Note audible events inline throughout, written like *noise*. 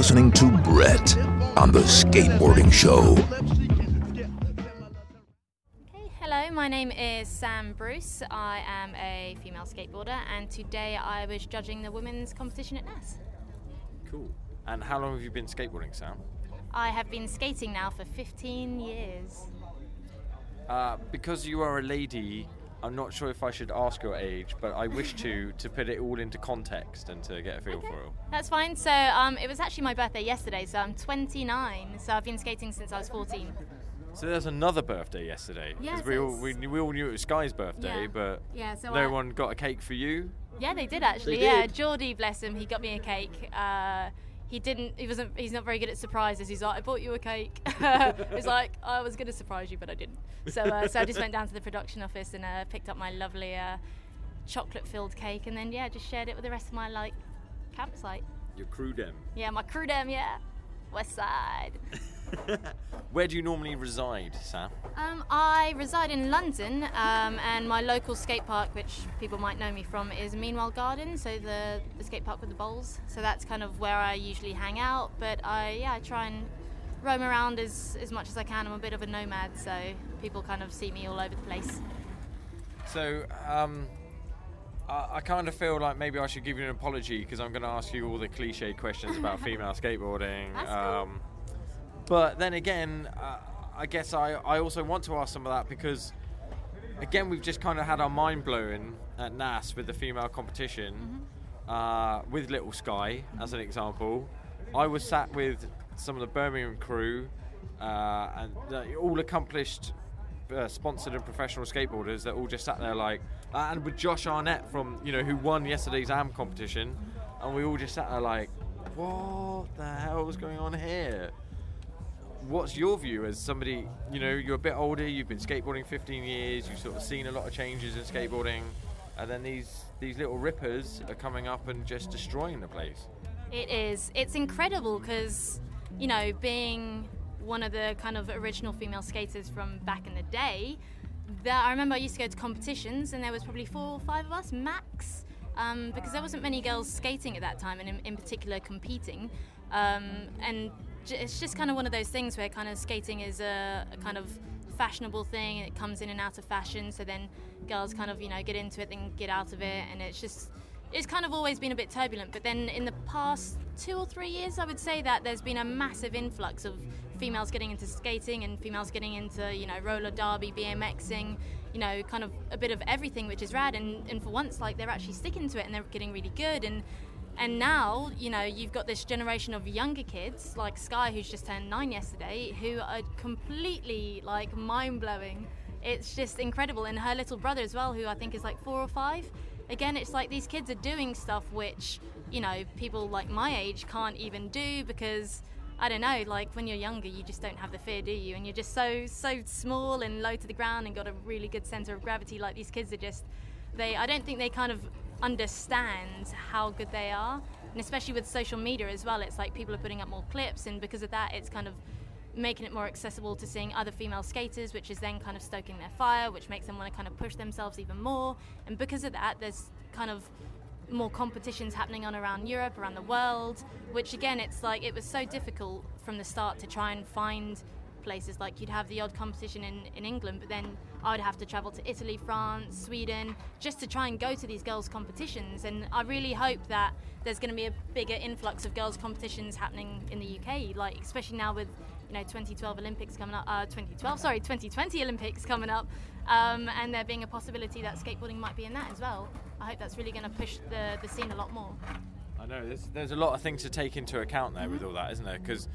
listening to Brett on the Skateboarding Show. Hey, hello, my name is Sam Bruce. I am a female skateboarder, and today I was judging the women's competition at NASS. Cool. And how long have you been skateboarding, Sam? I have been skating now for 15 years. Uh, because you are a lady, I'm not sure if I should ask your age, but I wish to *laughs* to put it all into context and to get a feel for it. That's fine. So um, it was actually my birthday yesterday, so I'm 29. So I've been skating since I was 14. So there's another birthday yesterday. Yes, we all we, we all knew it was Sky's birthday, Yeah. but Yeah, so no I- one got a cake for you. Yeah, they did actually. They yeah, did? Geordie, bless him, he got me a cake. Uh, he didn't. He wasn't. He's not very good at surprises. He's like, I bought you a cake. *laughs* He's *laughs* like, I was going to surprise you, but I didn't. So, uh, so I just went down to the production office and uh, picked up my lovely uh, chocolate-filled cake, and then yeah, just shared it with the rest of my like campsite. Your crew dem. Yeah, my crew dem. Yeah, West Side. *laughs* *laughs* Where do you normally reside, Sam? Um, I reside in London, um, and my local skate park, which people might know me from, is Meanwhile Garden, so the, the skate park with the bowls. So that's kind of where I usually hang out. But I, yeah, I try and roam around as, as much as I can. I'm a bit of a nomad, so people kind of see me all over the place. So, um, I, I kind of feel like maybe I should give you an apology because I'm going to ask you all the cliche questions about *laughs* female skateboarding. That's cool. Um, but then again, uh, I guess I, I also want to ask some of that because, again, we've just kind of had our mind blown at NASS with the female competition Mm-hmm. uh, with Little Sky, as an example. I was sat with some of the Birmingham crew uh, and all accomplished uh, sponsored and professional skateboarders that all just sat there like, uh, and with Josh Arnett from you know who won yesterday's AM competition, and we all just sat there like, what the hell is going on here? What's your view as somebody you know you're a bit older, you've been skateboarding 15 years, you've sort of seen a lot of changes in skateboarding, and then these these little rippers are coming up and just destroying the place. It is. It's incredible because, you know, being one of the kind of original female skaters from back in the day, that I remember I used to go to competitions and there was probably four or five of us max. Um, because there wasn't many girls skating at that time, and in, in particular competing. Um, and it's just kind of one of those things where kind of skating is a, a kind of fashionable thing, it comes in and out of fashion. So then girls kind of you know get into it, then get out of it, and it's just it's kind of always been a bit turbulent. But then in the past two or three years, I would say that there's been a massive influx of females getting into skating and females getting into you know roller derby, BMXing, you know, kind of a bit of everything, which is rad. And, and for once, like they're actually sticking to it and they're getting really good. And and now, you know, you've got this generation of younger kids like Sky, who's just turned nine yesterday, who are completely like mind blowing. It's just incredible. And her little brother as well, who I think is like four or five. Again, it's like these kids are doing stuff which, you know, people like my age can't even do because I don't know, like when you're younger, you just don't have the fear, do you? And you're just so, so small and low to the ground and got a really good center of gravity. Like these kids are just, they, I don't think they kind of understand how good they are. And especially with social media as well, it's like people are putting up more clips, and because of that, it's kind of making it more accessible to seeing other female skaters, which is then kind of stoking their fire, which makes them want to kind of push themselves even more. And because of that, there's kind of more competitions happening on around Europe, around the world, which again, it's like it was so difficult from the start to try and find places. Like you'd have the odd competition in, in England, but then I would have to travel to Italy, France, Sweden, just to try and go to these girls' competitions. And I really hope that there's going to be a bigger influx of girls' competitions happening in the UK, like especially now with you know 2012 Olympics coming up, uh, 2012, sorry, 2020 Olympics coming up, um, and there being a possibility that skateboarding might be in that as well. I hope that's really going to push the, the scene a lot more. I know there's, there's a lot of things to take into account there with all that, isn't there? Because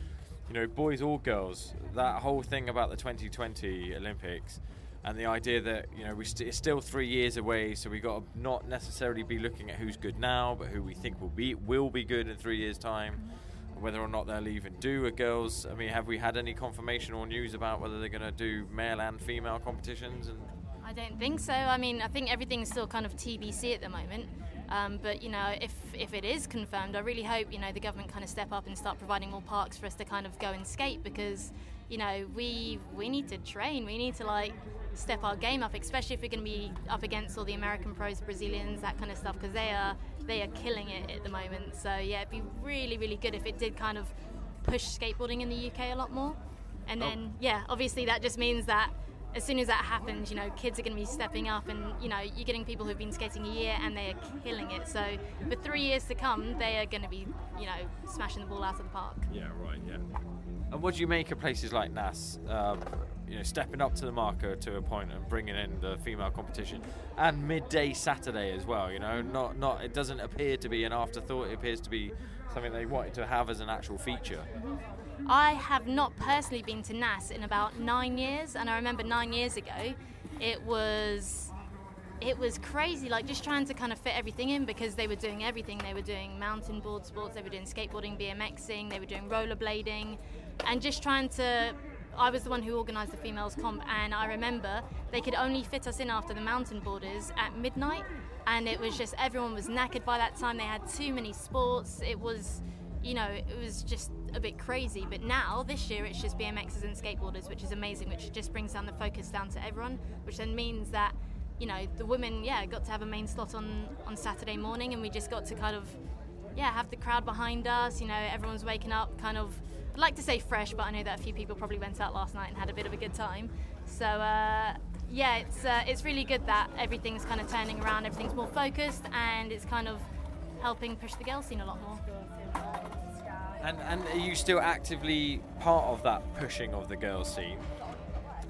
you know, boys or girls, that whole thing about the 2020 Olympics and the idea that you know st- it's still three years away, so we've got to not necessarily be looking at who's good now, but who we think will be will be good in three years' time. Whether or not they'll even do a girls, I mean, have we had any confirmation or news about whether they're going to do male and female competitions? And I don't think so. I mean, I think everything's still kind of TBC at the moment. Um, but you know, if if it is confirmed, I really hope you know the government kind of step up and start providing more parks for us to kind of go and skate because you know we we need to train. We need to like step our game up, especially if we're going to be up against all the American pros, Brazilians, that kind of stuff, because they are they are killing it at the moment. So yeah, it'd be really really good if it did kind of push skateboarding in the UK a lot more. And Oh. then yeah, obviously that just means that as soon as that happens, you know, kids are going to be stepping up, and you know, you're getting people who've been skating a year and they are killing it. So for three years to come, they are going to be, you know, smashing the ball out of the park. Yeah, right. Yeah. And what do you make of places like NASS? Um, you know, stepping up to the marker to a point and bringing in the female competition, and midday Saturday as well. You know, not not it doesn't appear to be an afterthought. It appears to be something they wanted to have as an actual feature. I have not personally been to NASS in about nine years, and I remember nine years ago, it was it was crazy. Like just trying to kind of fit everything in because they were doing everything. They were doing mountain board sports, they were doing skateboarding, BMXing, they were doing rollerblading, and just trying to. I was the one who organised the females comp, and I remember they could only fit us in after the mountain boarders at midnight, and it was just everyone was knackered by that time. They had too many sports. It was you know, it was just a bit crazy. But now, this year, it's just BMXers and skateboarders, which is amazing, which just brings down the focus down to everyone, which then means that, you know, the women, yeah, got to have a main slot on, on Saturday morning, and we just got to kind of, yeah, have the crowd behind us. You know, everyone's waking up kind of, I'd like to say fresh, but I know that a few people probably went out last night and had a bit of a good time. So, uh, yeah, it's, uh, it's really good that everything's kind of turning around, everything's more focused, and it's kind of helping push the girl scene a lot more. And and are you still actively part of that pushing of the girls scene?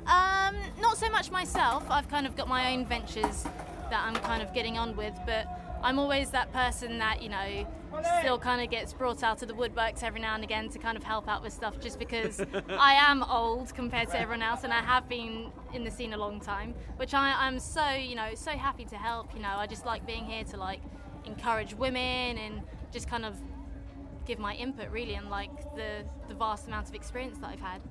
Um, not so much myself. I've kind of got my own ventures that I'm kind of getting on with, but I'm always that person that, you know, still kind of gets brought out of the woodworks every now and again to kind of help out with stuff just because *laughs* I am old compared to everyone else and I have been in the scene a long time, which I, I'm so, you know, so happy to help. You know, I just like being here to like encourage women and just kind of give my input really and like the, the vast amount of experience that I've had.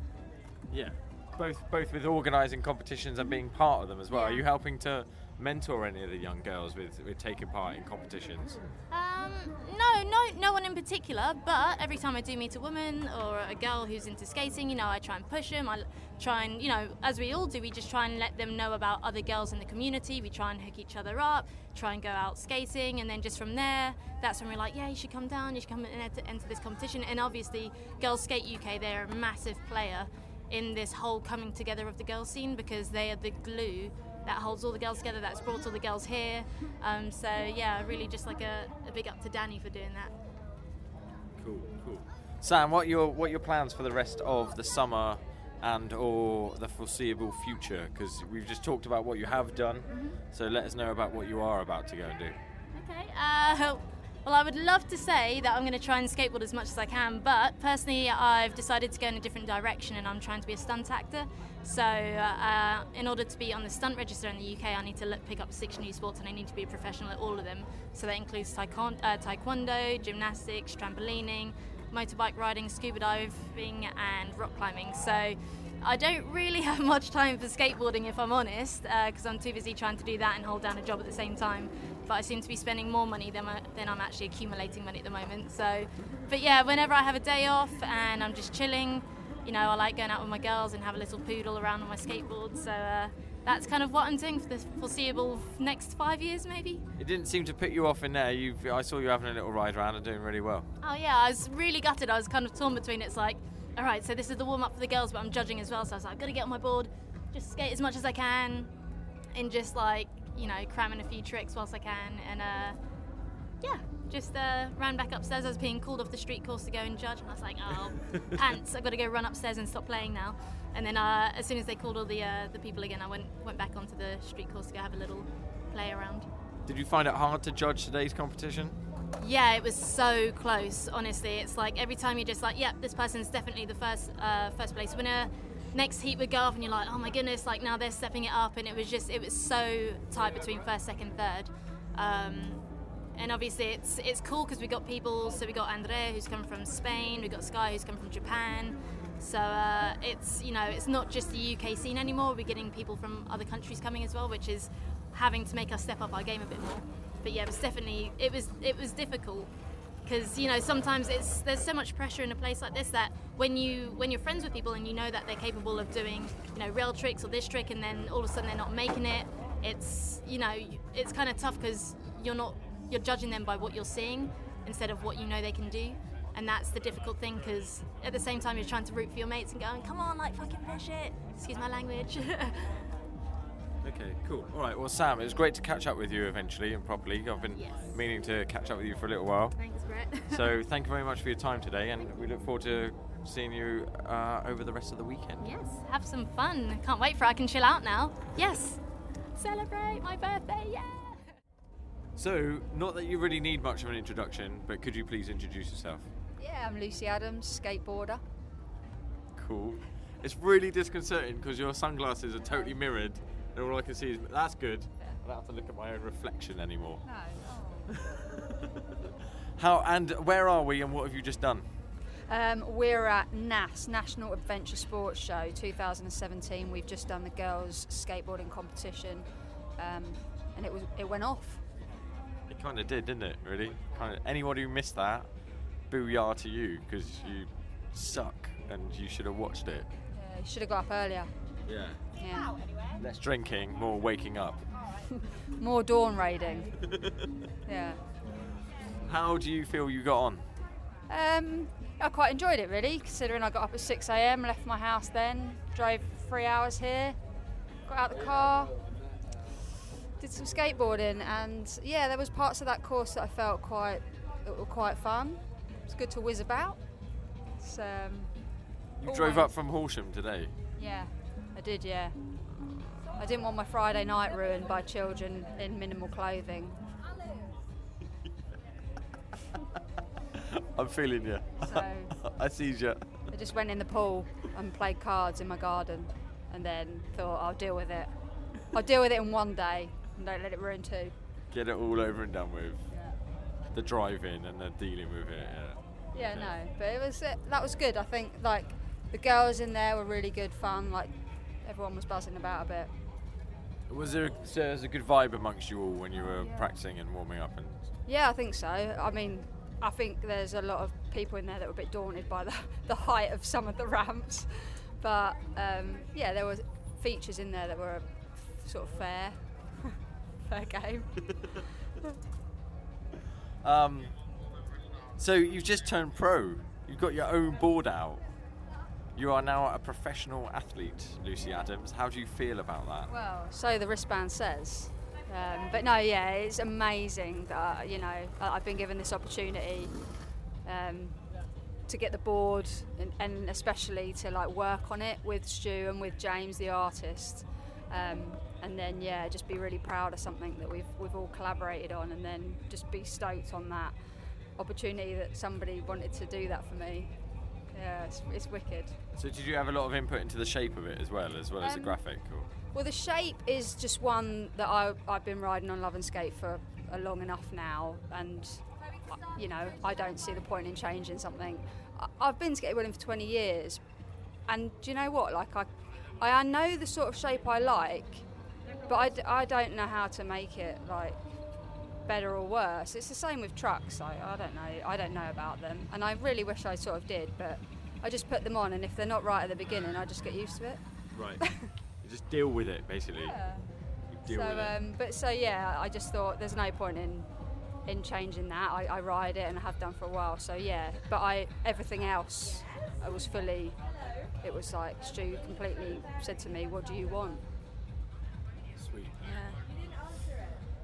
Yeah. Both both with organising competitions and being part of them as well. Are you helping to mentor any of the young girls with, with taking part in competitions? Um, no, no, no one in particular. But every time I do meet a woman or a girl who's into skating, you know, I try and push them. I try and, you know, as we all do, we just try and let them know about other girls in the community. We try and hook each other up, try and go out skating, and then just from there, that's when we're like, yeah, you should come down, you should come and enter, this competition. And obviously, Girls Skate UK, they're a massive player in this whole coming together of the girls scene because they are the glue that holds all the girls together, that's brought all the girls here. Um, so yeah, really just like a, a big up to Danny for doing that. Cool, cool. Sam, what are your what your plans for the rest of the summer and or the foreseeable future? Because we've just talked about what you have done, so let us know about what you are about to go and do. Okay. Uh, well, I would love to say that I'm going to try and skateboard as much as I can, but personally, I've decided to go in a different direction, and I'm trying to be a stunt actor. So, uh, in order to be on the stunt register in the UK, I need to look, pick up six new sports, and I need to be a professional at all of them. So that includes taekwondo, uh, taekwondo gymnastics, trampolining, motorbike riding, scuba diving, and rock climbing. So. I don't really *laughs* have much time for skateboarding, if I'm honest, because I'm too busy trying to do that and hold down a job at the same time. But I seem to be spending more money than, I, than I'm actually accumulating money at the moment. So, but yeah, whenever I have a day off and I'm just chilling, you know, I like going out with my girls and have a little poodle around on my skateboard. So uh, that's kind of what I'm doing for the foreseeable next five years, maybe. It didn't seem to put you off in there. You, I saw you having a little ride around and doing really well. Oh yeah, I was really gutted. I was kind of torn between. It's like, all right, so this is the warm up for the girls, but I'm judging as well. So I was like, I've got to get on my board, just skate as much as I can, and just like you know cram in a few tricks whilst I can, and uh, yeah, just uh, ran back upstairs. I was being called off the street course to go and judge, and I was like, oh *laughs* pants, I've got to go run upstairs and stop playing now. And then uh, as soon as they called all the uh, the people again, I went went back onto the street course to go have a little play around. Did you find it hard to judge today's competition? Yeah, it was so close. Honestly, it's like every time you're just like, "Yep, this person's definitely the first uh, first place winner." Next heat would go off, and you're like, "Oh my goodness!" Like now they're stepping it up, and it was just it was so tight between first, second, third. Um, and obviously it's it's cool because we got people. So we got Andrea who's come from Spain. We got Sky who's come from Japan. So uh, it's you know it's not just the UK scene anymore. We're getting people from other countries coming as well, which is having to make us step up our game a bit more. But yeah, it was definitely it was it was difficult because you know sometimes it's there's so much pressure in a place like this that when you when you're friends with people and you know that they're capable of doing you know rail tricks or this trick and then all of a sudden they're not making it it's you know it's kind of tough because you're not you're judging them by what you're seeing instead of what you know they can do. And that's the difficult thing because at the same time you're trying to root for your mates and going come on like fucking push it. Excuse my language *laughs* Okay, cool. All right, well, Sam, it was great to catch up with you eventually and properly. I've been Yes. meaning to catch up with you for a little while. thanks Brett So, *laughs* thank you very much for your time today, and we look forward to seeing you uh, over the rest of the weekend. yes have some fun can't wait for I can chill out now yes celebrate my birthday yeah So, not that you really need much of an introduction, but could you please introduce yourself? Yeah, I'm Lucy Adams, skateboarder. Cool. It's really disconcerting because your sunglasses are totally mirrored, and all I can see is that's good. I don't have to look at my own reflection anymore. No. *laughs* How and where are we, and what have you just done? Um, we're at NASS, National Adventure Sports Show 2017. We've just done the girls' skateboarding competition, um, and it was it went off. It kind of did, didn't it? Really? Kind of. Anyone who missed that, booyah to you because you suck and you should have watched it. Yeah, you should have got up earlier. Yeah. Yeah. Less drinking, more waking up. *laughs* More dawn raiding. *laughs* yeah. How do you feel you got on? Um, I quite enjoyed it really, considering I got up at 6 a.m., left my house then, drove three hours here, got out the car, did some skateboarding, and yeah, there was parts of that course that I felt quite that were quite fun. It's good to whiz about. It's, um, You drove up from Horsham today. yeah, I did. Yeah, I didn't want my Friday night ruined by children in minimal clothing. I'm feeling you. So *laughs* I see you. I just went in the pool and played cards in my garden, and then thought I'll deal with it. I'll deal with it in one day, and don't let it ruin two. Get it all over and done with. The driving and the dealing with it. Yeah. Yeah, no, but it was that was good. I think like the girls in there were really good fun. Like everyone was buzzing about a bit. Was there, so there was a good vibe amongst you all when you were practicing and warming up and Yeah, I think so. I mean, I think there's a lot of people in there that were a bit daunted by the, *laughs* the height of some of the ramps, but um, yeah, there were features in there that were sort of fair, *laughs* fair game. *laughs* Um, so you've just turned pro. You've got your own board out. You are now a professional athlete, Lucy Adams. How do you feel about that? Well, so the wristband says. Um, but no, yeah, it's amazing that you know I've been given this opportunity um, to get the board and, and especially to like work on it with Stu and with James, the artist. Um, and then yeah, just be really proud of something that we've we've all collaborated on, and then just be stoked on that opportunity that somebody wanted to do that for me. Yeah, it's, it's wicked. So did you have a lot of input into the shape of it as well, as well as the Um, graphic? Or? Well, the shape is just one that I, I've been riding on Lovenskate for a long enough now, and uh, you know I don't see the point in changing something. I, I've been skateboarding for 20 years, and do you know what? Like I, I know the sort of shape I like, but I, I don't know how to make it like better or worse. It's the same with trucks. I, I don't know. I don't know about them, and I really wish I sort of did, but I just put them on, and if they're not right at the beginning, I just get used to it. Right. *laughs* you just deal with it, basically. Yeah. so, um, but so yeah, I just thought there's no point in in changing that. I, I ride it and I have done for a while. So yeah, but I everything else, I was fully. It was like Stu completely said to me, "What do you want?"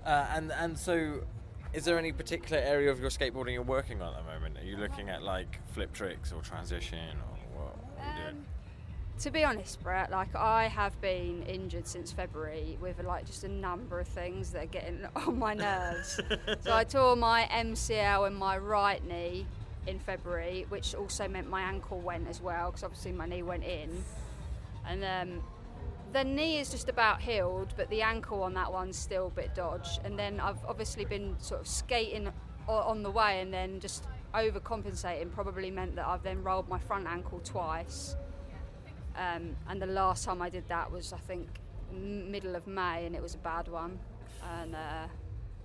Uh, and and so, is there any particular area of your skateboarding you're working on at the moment? Are you looking at like flip tricks or transition or what are you doing? Um, To be honest, Brett, like I have been injured since February with like just a number of things that are getting *laughs* on my nerves. *laughs* so I tore my MCL in my right knee in February, which also meant my ankle went as well because obviously my knee went in. And um, the knee is just about healed, but the ankle on that one's still a bit dodge. And then I've obviously been sort of skating on the way and then just overcompensating probably meant that I've then rolled my front ankle twice. Um, and the last time I did that was, I think, middle of May, and it was a bad one. And uh,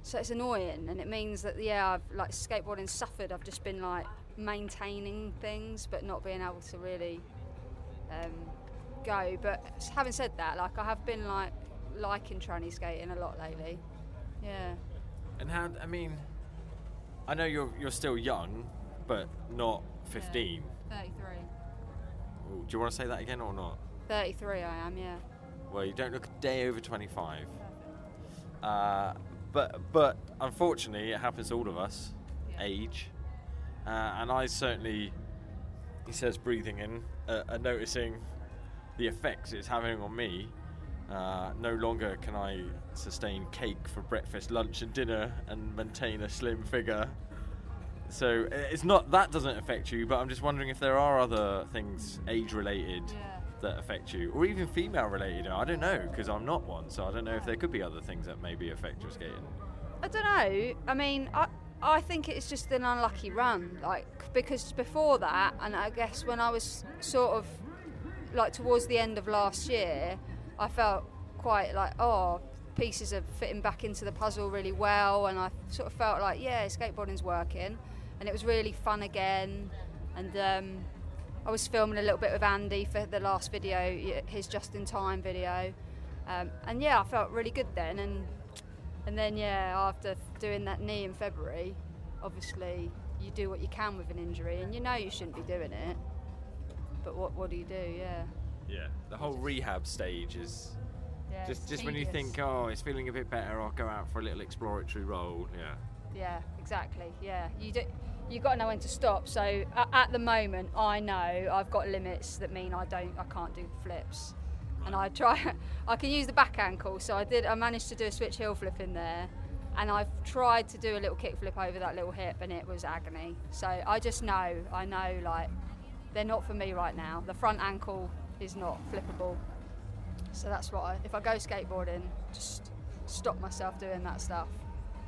so it's annoying, and it means that yeah, I've like skateboarding suffered. I've just been like maintaining things, but not being able to really um, go. But having said that, like I have been like liking tranny skating a lot lately. Yeah. And how? I mean, I know you're you're still young, but not 15. Yeah. 33. Ooh, do you want to say that again or not? 33, I am. Yeah. Well, you don't look a day over 25. Uh, but but unfortunately, it happens to all of us. Yeah. Age, uh, and I certainly, he says, breathing in, uh, are noticing the effects it's having on me. Uh, no longer can I sustain cake for breakfast, lunch, and dinner, and maintain a slim figure. So it's not that doesn't affect you, but I'm just wondering if there are other things age-related Yeah. that affect you, or even female-related. I don't know because I'm not one, so I don't know if there could be other things that maybe affect your skating. I don't know. I mean, I I think it's just an unlucky run, like because before that, and I guess when I was sort of like towards the end of last year, I felt quite like oh pieces are fitting back into the puzzle really well, and I sort of felt like yeah skateboarding's working, and it was really fun again, and. Um, I was filming a little bit with Andy for the last video, his just in time video, um, and yeah, I felt really good then. And and then, yeah, after doing that knee in February, obviously you do what you can with an injury, and you know you shouldn't be doing it. But what what do you do? Yeah. Yeah, the whole rehab stage is yeah just just when you think, oh, it's feeling a bit better, I'll go out for a little exploratory roll. Yeah. Yeah, exactly. Yeah, you do. You got to know when to stop. So at the moment, I know I've got limits that mean I don't, I can't do flips, and I try. *laughs* I can use the back ankle, so I did. I managed to do a switch heel flip in there, and I've tried to do a little kick flip over that little hip, and it was agony. So I just know. I know like they're not for me right now. The front ankle is not flippable. So that's what I. If I go skateboarding, just stop myself doing that stuff.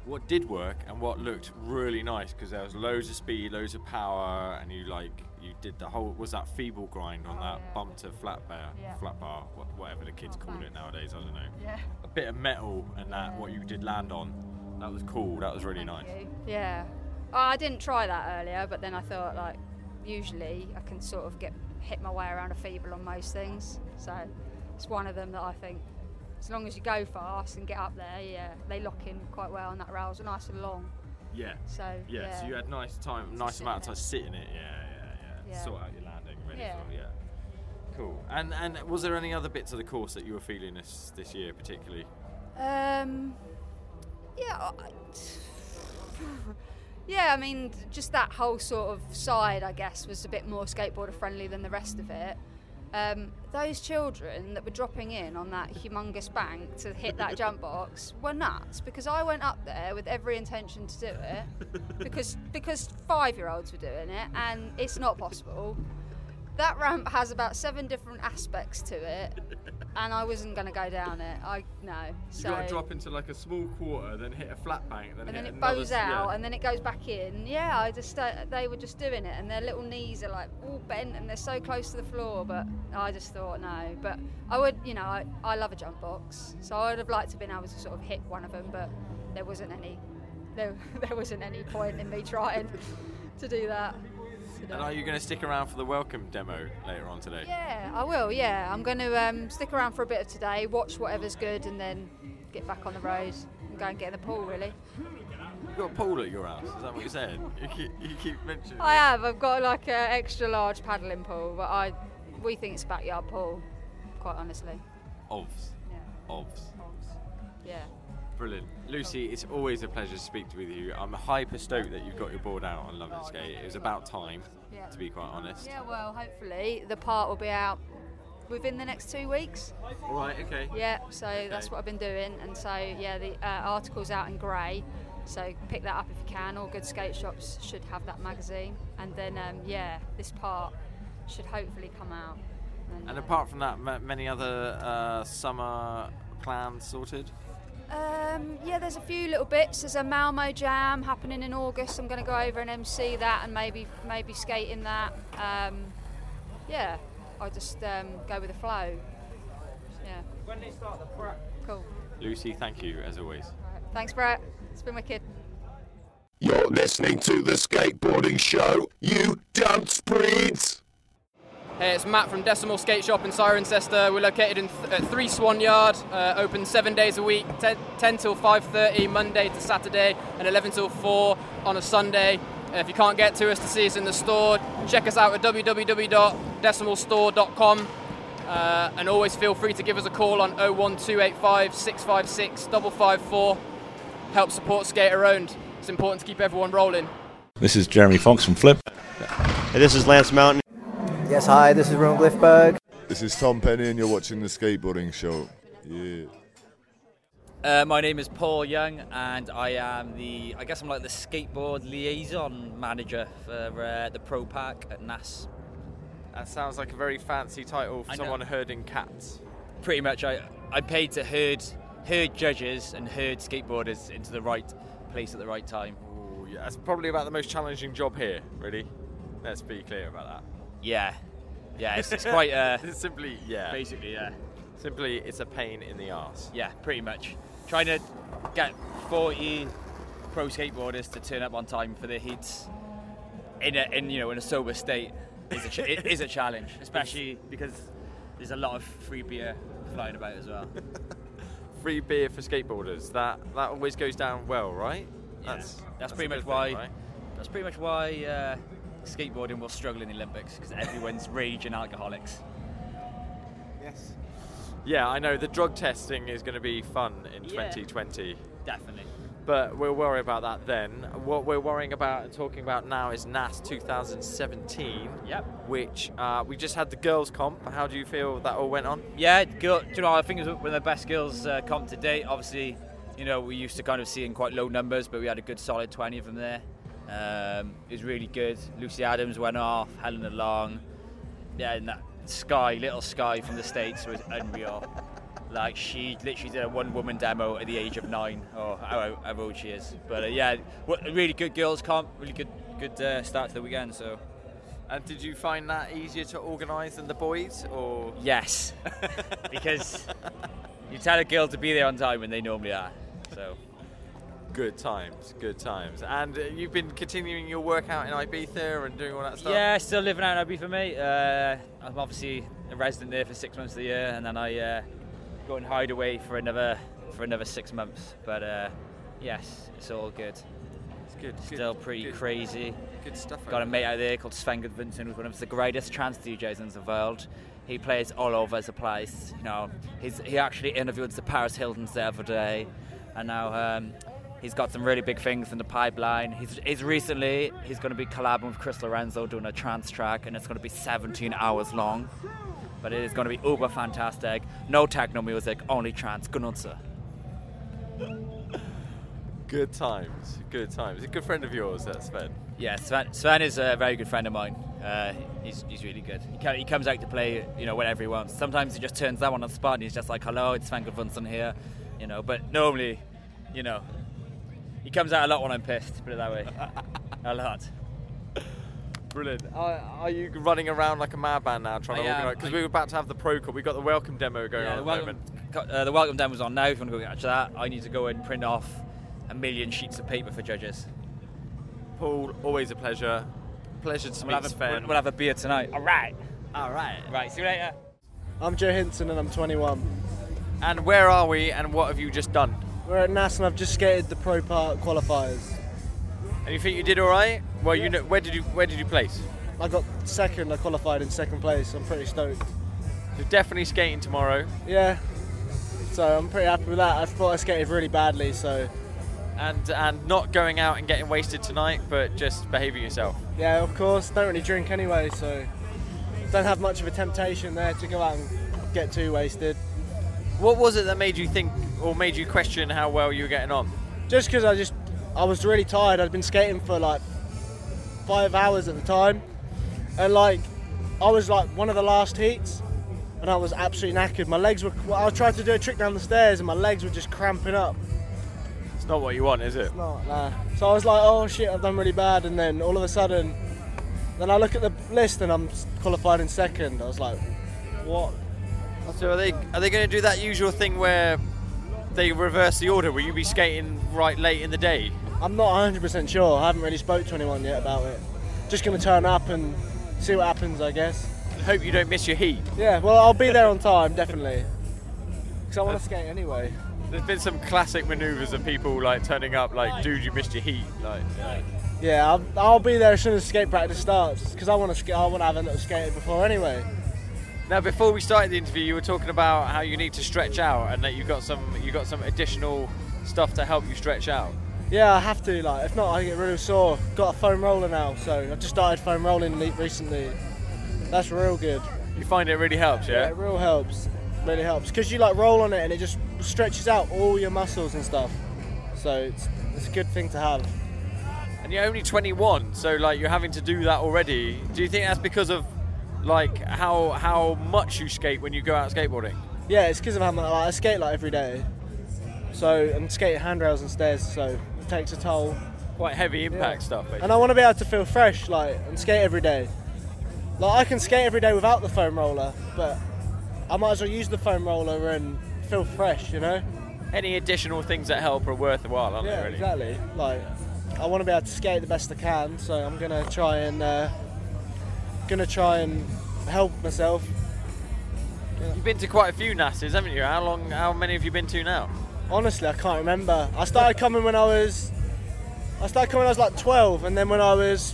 What did work and what looked really nice because there was loads of speed, loads of power, and you like you did the whole was that feeble grind on Oh, that yeah. bump to flat bar, Yeah. flat bar, whatever the kids Oh, call it nowadays. I don't know. Yeah. A bit of metal and that what you did land on. That was cool. That was really Thank nice. you. Yeah. Oh, I didn't try that earlier, but then I thought like usually I can sort of get hit my way around a feeble on most things. So it's one of them that I think as long as you go fast and get up there, yeah, they lock in quite well and that rail's nice and long. Yeah. So Yeah, yeah. so you had nice time, nice amount of time it. sitting it. Yeah, yeah, yeah. Yeah. Sort out your landing, ready Yeah. for yeah. Cool. And and was there any other bits of the course that you were feeling this this year particularly? Um, yeah. I, yeah, I mean, just that whole sort of side, I guess, was a bit more skateboarder friendly than the rest of it. Um, those children that were dropping in on that humongous bank to hit that *laughs* jump box were nuts because I went up there with every intention to do it because because five year olds were doing it and it's not possible. That ramp has about seven different aspects to it, *laughs* and I wasn't going to go down it. I no. So you got to drop into like a small quarter, then hit a flat bank, then and then it bows out, and then it goes back in. Yeah, I just uh, they were just doing it, and their little knees are like all bent, and they're so close to the floor. But I just thought no. But I would, you know, I, I love a jump box, so I would have liked to have been able to sort of hit one of them, but there wasn't any, *laughs* there, there wasn't any point in me trying to do that. And are you going to stick around for the welcome demo later on today? Yeah, I will. Yeah, I'm going to um, stick around for a bit of today, watch whatever's good, and then get back on the road and go and get in the pool. Really. You've got a pool at your house. Is that what you're saying? *laughs* You keep, you keep mentioning. I have. I've got like an extra large paddling pool, but I we think it's a backyard pool. Quite honestly. Ovs. Yeah. Ovs. Yeah. Brilliant. Lucy, it's always a pleasure to speak with you. I'm hyper stoked that you've got your board out on Lovenskate. It was about time, Yeah. to be quite honest. Yeah. Well, hopefully the part will be out within the next two weeks. All right, okay. Yeah. So that's what I've been doing, and so yeah, the uh, article's out in grey. So pick that up if you can. All good skate shops should have that magazine, and then um, yeah, this part should hopefully come out. And uh, apart from that, ma- many other uh, summer plans sorted? Um, yeah, there's a few little bits. There's a Malmo Jam happening in August. I'm going to go over and MC that and maybe maybe skate in that. Um, yeah, I'll just um, go with the flow. Yeah. When they start the prep. Cool. Lucy, thank you as always. All right. Thanks, Brett. It's been wicked. You're listening to the skateboarding show, you dunce breeds. Hey, it's Matt from Decimal Skate Shop in Cirencester. We're located in th- at 3 Swan Yard, uh, open seven days a week, 10, 10 till 5.30 Monday to Saturday, and 11 till 4 on a Sunday. Uh, if you can't get to us to see us in the store, check us out at www.decimalstore.com. Uh, and always feel free to give us a call on 01285 656 554. Help support Skater Owned. It's important to keep everyone rolling. This is Jeremy Fox from Flip. Hey, this is Lance Mountain. Yes, hi, this is Rune Glifberg. This is Tom Penny, and you're watching the skateboarding show. Yeah. Uh, my name is Paul Young, and I am the, I guess I'm like the skateboard liaison manager for uh, the Pro Park at NASS. That sounds like a very fancy title for I know. someone herding cats. Pretty much, I, I'm paid to herd, herd judges and herd skateboarders into the right place at the right time. Ooh, yeah, that's probably about the most challenging job here, really. Let's be clear about that. Yeah, yeah, it's, it's quite, uh, *laughs* It's simply, yeah. basically, yeah, Simply, it's a pain in the ass. yeah, pretty much. Trying to get 40 pro skateboarders to turn up on time for their heats in a, in you know in a sober state is a ch- it is a challenge, *laughs* especially because there's a lot of free beer flying about as well. *laughs* Free beer for skateboarders. That that always goes down well, right? Yeah, that's, pretty much good why. thing, right? That's pretty much why uh, skateboarding will struggle in the Olympics because everyone's raging alcoholics. Yes. Yeah, I know the drug testing is going to be fun in Yeah. 2020. Definitely. But we'll worry about that then. What we're worrying about and talking about now is NASS 2017, Yep. which uh, we just had the girls' comp. How do you feel that all went on? Yeah, girl, do you know, I think it was one of the best girls uh, comp to date. Obviously, you know, we used to kind of see in quite low numbers, but we had a good solid 20 of them there. Um, it was really good. Lucy Adams went off, Helena Long. Yeah, and that Sky, little Sky from the States was unreal. Like, she literally did a one woman demo at the age of nine, or how, how old she is. But uh, yeah, really good girls comp, really good good uh, start to the weekend, so. And did you find that easier to organise than the boys, or Yes, *laughs* because you tell a girl to be there on time when they normally are. So good times? Good times. And uh, you've been continuing your workout in Ibiza and doing all that stuff. yeah, still living out in Ibiza, mate. Uh, I'm obviously a resident there for six months of the year, and then I uh, go and hide away for another for another six months. But uh, yes, it's all good. it's good. good, Still pretty good, crazy. Good stuff. Got a mate out there called Sven Gudvinsson, who's one of the greatest trance DJs in the world. He plays all over the place. You know, he's, he actually interviewed the Paris Hiltons the other day, and now um, he's got some really big things in the pipeline. He's, he's recently he's going to be collabing with Chris Lorenzo doing a trance track, and it's going to be 17 hours long. But it is going to be uber fantastic. No techno music, only trance. Gunutze. Good times. Good times. A good friend of yours, that Sven. Yeah, Sven, Sven is a very good friend of mine. Uh, he's, he's really good. He, ca- he comes out to play, you know, whenever he wants. Sometimes he just turns that one on the spot and he's just like, "Hello, it's Sven Gudmundsson here," you know. But normally, you know, he comes out a lot when I'm pissed. Put it that way, a lot. Brilliant. Are, are you running around like a madman now trying I to am. organise? Because we were about to have the pro call. We've got the welcome demo going Yeah, on the at welcome, the moment. co- uh, the welcome demo's on now. If you want to go catch that, I need to go and print off a million sheets of paper for judges. Paul, always a pleasure. Pleasure to We'll meet have, a, Sven. we'll have a beer tonight. All right. All right. Right. See you later. I'm Joe Hinton and I'm 21. And where are we and what have you just done? We're at NASS and I've just skated the Pro Park qualifiers. And you think you did all right? Well, you know, where did you where did you place? I got second, I qualified in second place. I'm pretty stoked. You're definitely skating tomorrow. Yeah, so I'm pretty happy with that. I thought I skated really badly, so And and not going out and getting wasted tonight, but just behaving yourself. yeah, of course. Don't really drink anyway, so don't have much of a temptation there to go out and get too wasted. What was it that made you think or made you question how well you were getting on? Just because I just I was really tired. I'd been skating for like five hours at the time, and like I was like one of the last heats, and I was absolutely knackered. My legs were. I tried to do a trick down the stairs, and my legs were just cramping up. It's not what you want, is it? No, nah. So I was like, oh shit, I've done really bad, and then all of a sudden, then I look at the list and I'm qualified in second. I was like, what? So are they are they going to do that usual thing where they reverse the order? Will you be skating right late in the day? I'm not 100% sure. I haven't really spoke to anyone yet about it. Just going to turn up and see what happens, I guess. Hope you don't miss your heat. Yeah, well, I'll be there on time, definitely. Because I want to skate anyway. There's been some classic manoeuvres of people like turning up, like, dude, you missed your heat. Like, Yeah, I'll, I'll be there as soon as skate practice starts because I want to skate I want to have a little skate before anyway. Now, before we started the interview, you were talking about how you need to stretch out and that you've got some you got some additional stuff to help you stretch out. Yeah, I have to. Like, if not, I get real sore. Got a foam roller now, so I've just started foam rolling recently. That's real good. You find it really helps, yeah? it real helps. Really helps because you like roll on it and it just stretches out all your muscles and stuff. So it's it's a good thing to have. And you're only 21, so like you're having to do that already. Do you think that's because of like how how much you skate when you go out skateboarding? Yeah, it's because of how much like, I skate like every day. So I'm skating handrails and stairs, so it takes a toll. Quite heavy impact stuff. Basically. And I want to be able to feel fresh, like, and skate every day. Like I can skate every day without the foam roller, but I might as well use the foam roller and feel fresh, you know? Any additional things that help are worthwhile, aren't yeah, they? Really? exactly. Like, I want to be able to skate the best I can, so I'm gonna try and uh, gonna try and help myself. You've been to quite a few NASs, haven't you? How long? How many have you been to now? Honestly, I can't remember. I started coming when I was I started coming when I was like 12, and then when I was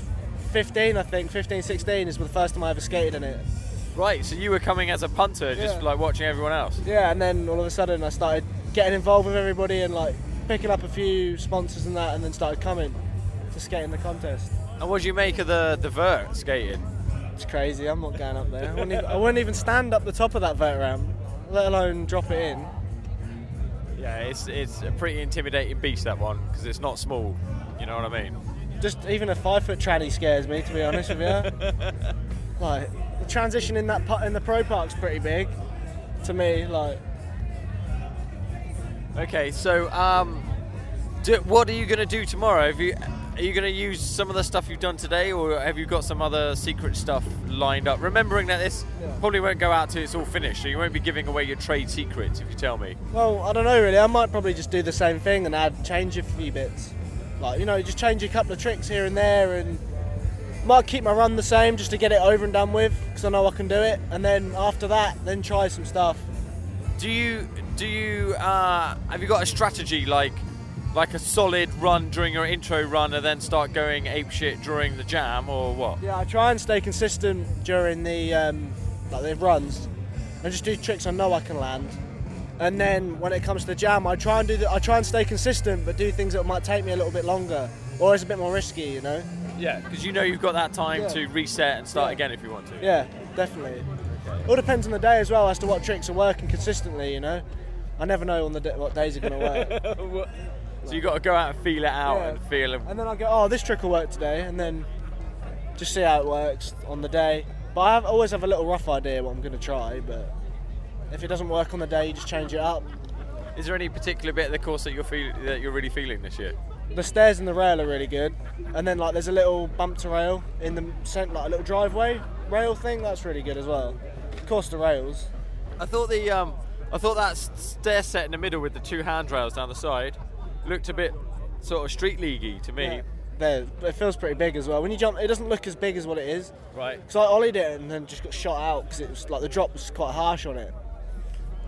15, I think 15, 16 is the first time I ever skated in it. Right. So you were coming as a punter, just Yeah. like watching everyone else. Yeah, and then all of a sudden I started getting involved with everybody and like picking up a few sponsors and that, and then started coming to skate in the contest. And what do you make of the the vert skating? It's crazy. I'm not going up there. I wouldn't, even, I wouldn't even stand up the top of that vert ramp, let alone drop it in. Yeah, it's it's a pretty intimidating beast that one because it's not small. You know what I mean? Just even a five foot tranny scares me, to be honest with you. *laughs* like the transition in that pu- in the pro park's pretty big to me. Like Okay, so um, do, what are you going to do tomorrow? Have you are you going to use some of the stuff you've done today, or have you got some other secret stuff lined up? Remembering that this probably won't go out till it's all finished, so you won't be giving away your trade secrets if you tell me. Well, I don't know really. I might probably just do the same thing and add change a few bits. Like you know, just change a couple of tricks here and there, and might keep my run the same just to get it over and done with because I know I can do it. And then after that, then try some stuff. Do you do you uh, have you got a strategy like like a solid run during your intro run and then start going ape shit during the jam, or what? Yeah, I try and stay consistent during the um, like the runs, and just do tricks I know I can land. And then when it comes to the jam, I try and do the, I try and stay consistent, but do things that might take me a little bit longer, or it's a bit more risky, you know. Yeah, because you know you've got that time Yeah. to reset and start Yeah. again if you want to. Yeah, definitely. All depends on the day as well as to what tricks are working consistently, you know. I never know on the day, what days are going to work. *laughs* So you got to go out and feel it out Yeah. and feel it. And then I go, oh, this trick will work today, and then just see how it works on the day. But I have, always have a little rough idea what I'm going to try. But if it doesn't work on the day, you just change it up. Is there any particular bit of the course that you're feel, that you're really feeling this year? The stairs and the rail are really good, and then like there's a little bump to rail in the centre, like a little driveway rail thing. That's really good as well. Of course, the rails. I thought the um, I thought that stair set in the middle with the two handrails down the side looked a bit sort of street leaguey to me. Yeah. There, but it feels pretty big as well. When you jump, it doesn't look as big as what it is. Right. Because I ollied it and then just got shot out because it was like the drop was quite harsh on it.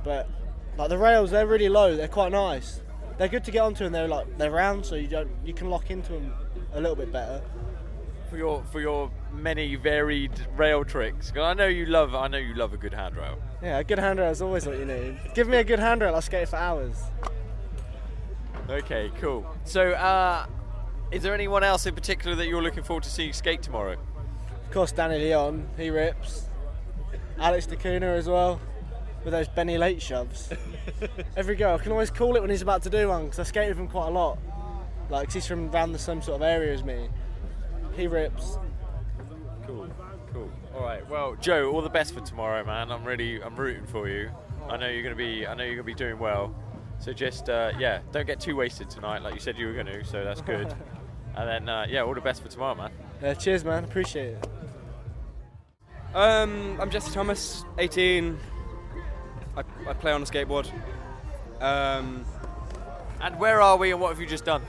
But like the rails, they're really low. They're quite nice. They're good to get onto and they're like they're round, so you don't you can lock into them a little bit better. For your for your many varied rail tricks, 'Cause I know you love I know you love a good handrail. Yeah, a good handrail is always what you need. Give me a good handrail, I'll skate for hours. Okay, cool. So, uh, is there anyone else in particular that you're looking forward to seeing skate tomorrow? Of course, Danny Leon, he rips. Alex Decunha as well, with those Benny Late shoves. *laughs* Every go, I can always call it when he's about to do one because I skate with him quite a lot. Like, 'cause he's from around the same sort of area as me. He rips. Cool, cool. All right. Well, Joe, all the best for tomorrow, man. I'm really, I'm rooting for you. I know you're gonna be, I know you're gonna be doing well. So just, uh, yeah, don't get too wasted tonight, like you said you were gonna. So that's good. *laughs* and then, uh, yeah, all the best for tomorrow, man. Yeah, cheers, man. Appreciate it. Um, I'm Jesse Thomas, 18. I, I play on a skateboard. Um, And where are we and what have you just done?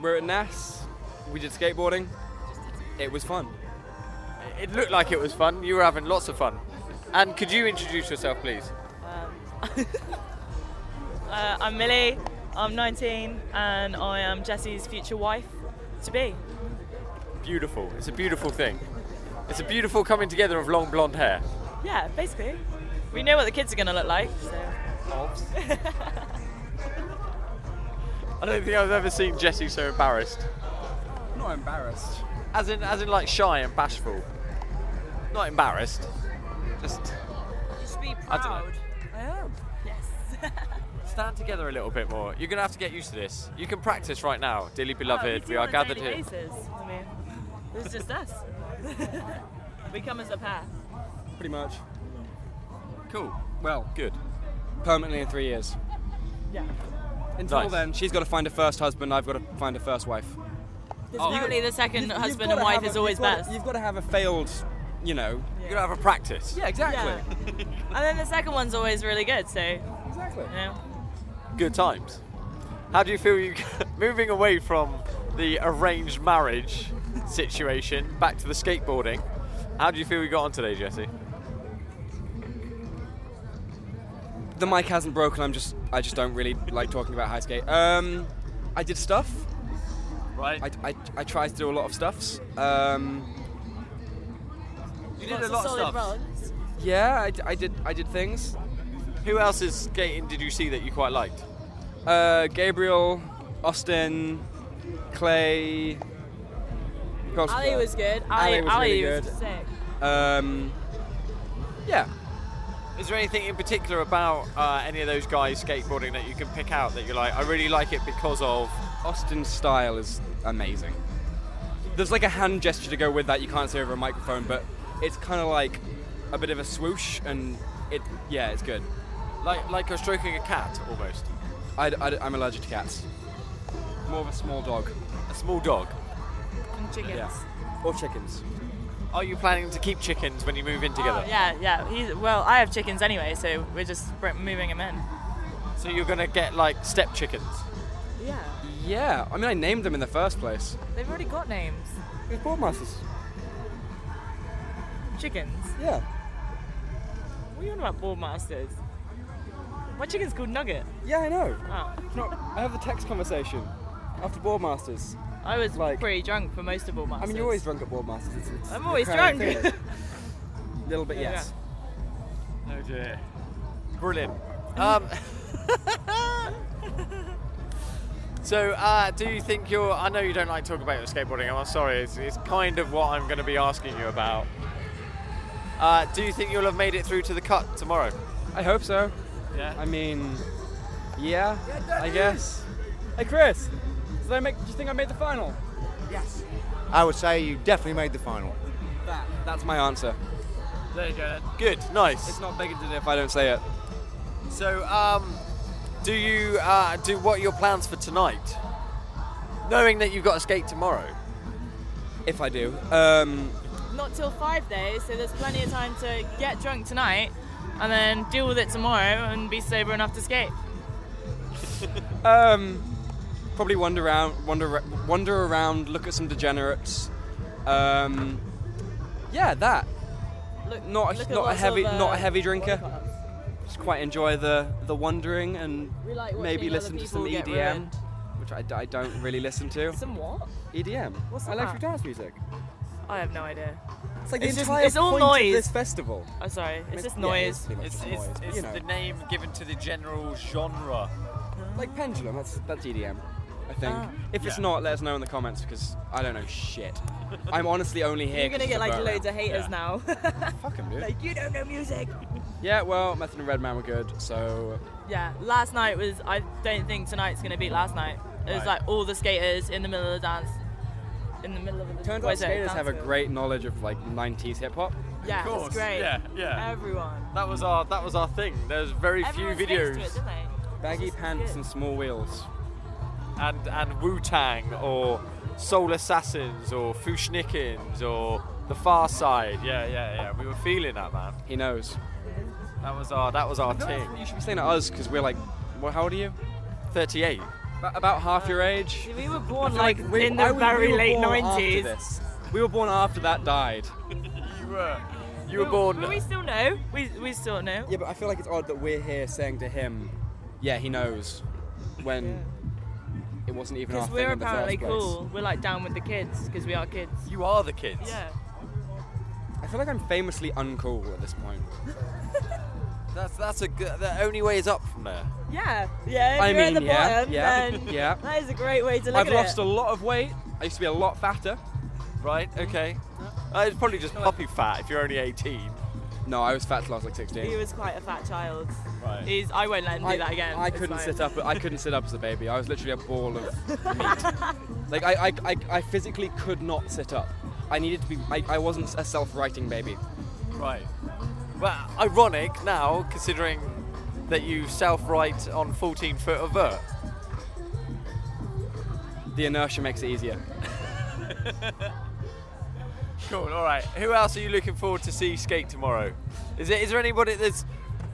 We're at NASS. We did skateboarding. It was fun. It looked like it was fun. You were having lots of fun. And could you introduce yourself, please? *laughs* Uh, I'm Millie. I'm 19, and I am Jesse's future wife to be. Beautiful. It's a beautiful thing. It's a beautiful coming together of long blonde hair. Yeah, basically. We know what the kids are going to look like. So. *laughs* I don't think I've ever seen Jesse so embarrassed. Not embarrassed. As in, as in, like shy and bashful. Not embarrassed. Just Just be I don't know. proud. I am. Yes. *laughs* stand together a little bit more. You're gonna have to get used to this. You can practice right now, dearly beloved. Oh, we do are gathered here. Basis. I mean, it's just us. *laughs* we come as a pair. Pretty much. Cool. Well, Good. permanently in three years. Yeah. Until Nice. then, she's got to find a first husband. I've got to find a first wife. Oh. Apparently, the second You've- you've husband and wife a- is always you've gotta- best. You've got to have a failed, you know. You've got to have a practice. Yeah, exactly. Yeah. *laughs* and then the second one's always really good. So, you Exactly. know. Good times. How do you feel you *laughs* moving away from the arranged marriage situation back to the skateboarding? How do you feel we got on today, Jesse? The mic hasn't broken. I'm just, I just don't really like talking about high skate. Um, I did stuff. Right. I, I, I tried to do a lot of stuffs. Um, you did Lots of solid rods. yeah, I, d- I did, I did things. Who else's skating did you see that you quite liked? Uh, Gabriel, Austin, Clay. who Ali was good. Ali Ali, was Ali really was good. sick. Um, yeah. Is there anything in particular about uh, any of those guys skateboarding that you can pick out that you're like, I really like it because of? Austin's style is amazing. There's like a hand gesture to go with that you can't see over a microphone, but it's kind of like a bit of a swoosh, and it yeah, it's good. Like like you're stroking a cat almost. I, I, am allergic to cats. More of a small dog. A small dog. And chickens. Yeah. Or chickens. Are you planning to keep chickens when you move in together? Oh, yeah, yeah. He's well. I have chickens anyway, so we're just moving them in. So you're gonna get like step chickens. Yeah. Yeah, I mean, I named them in the first place. They've already got names. It was Boardmasters. Chickens. Yeah. What are you on about, Boardmasters? My chicken's called Nugget. Yeah, I know. Oh. No, I have the text conversation after Boardmasters. I was Like- pretty drunk for most of Boardmasters. I mean, you're always drunk at Boardmasters. It's, it's I'm always drunk. thing. *laughs* Little bit, Yeah. yes. Oh dear. Brilliant. *laughs* Um, *laughs* so, uh, do you think you're? I know you don't like talking about your skateboarding. I'm sorry. It's, it's kind of what I'm going to be asking you about. Uh, do you think you'll have made it through to the cut tomorrow? I hope so. Yeah. I mean, yeah, I guess. Hey, Chris, did I make, do you think I made the final? Yes. I would say you definitely made the final. That, that's my answer. There you go. Then. Good. Nice. It's not bigoted if I don't say it. So, um, do you uh, do what are your plans for tonight? Knowing that you've got to skate tomorrow. If I do. Um, Not till five days, so there's plenty of time to get drunk tonight, and then deal with it tomorrow and be sober enough to skate. *laughs* um, probably wander around, wander, wander around, look at some degenerates. Um, yeah, that. Look, Not a, not a heavy, of, uh, not a heavy drinker. Just quite enjoy the the wandering and like maybe listen to some EDM, ruined. which I, I don't really listen to. Some what? EDM. What's Electric that? dance music. I have no idea. It's like It's the just- entire it's all point of noise. this festival. I'm sorry, mean, it's just yeah, noise. it's It's, just it's, noise, it's you know. the name given to the general genre. Like pendulum, that's that's EDM. I think. Ah. If it's not, let us know in the comments because I don't know shit. *laughs* I'm honestly only here. You're gonna get like loads of haters Yeah. now. *laughs* Fuck 'em, dude. like you don't know music. Yeah, well, Method and Redman were good, so Yeah, last night was. I don't think tonight's gonna beat last night. It was Right. like all the skaters in the middle of the dance. In the middle of the turns what out is it, skaters have a great knowledge of like 90s hip hop. Yeah, Of it's course, great. yeah, yeah. Everyone. That was our that was our thing. There's very Everyone few videos. To it, didn't they? Baggy pants good. and small wheels. and and Wu Tang or Soul Assassins or Fu-Schnickens or The Pharcyde. Yeah, yeah, yeah. We were feeling that, man. He knows. That was our that was our I feel thing. You should be saying to us because we're like, well, how old are you? 38. About, about half your age. We were born feel like, we- in the I was- we very late born after 90s. We were born after that died. *laughs* you were. *laughs* You were But- born. But we still know. We, we still know. Yeah, but I feel like it's odd that we're here saying to him, "Yeah, he knows," when it wasn't even our Because thing we're in the apparently first place. Because we're apparently cool. We're like down with the kids because we are kids. You are the kids. Yeah. I feel like I'm famously uncool at this point. *laughs* That's that's a good. The only way is up from there. Yeah. Yeah. If I you're mean, at the yeah, bottom, yeah, then yeah. that is a great way to look I've at lost a lot of weight. I used to be a lot fatter. Right. Okay. Uh, it's probably just puppy fat if you're only 18. No, I was fat till I was like 16. He was quite a fat child. Right. He's. I won't let him do I, that again. I It's couldn't fine. sit up. I couldn't sit up as a baby. I was literally a ball of meat. *laughs* like I, I, I, I physically could not sit up. I needed to be. I, I wasn't a self-writing baby. Right. Well, ironic now, considering that you self-write on 14 foot of vert. The inertia makes it easier. *laughs* Cool. All right. Who else are you looking forward to see skate tomorrow? Is it? Is there anybody that's?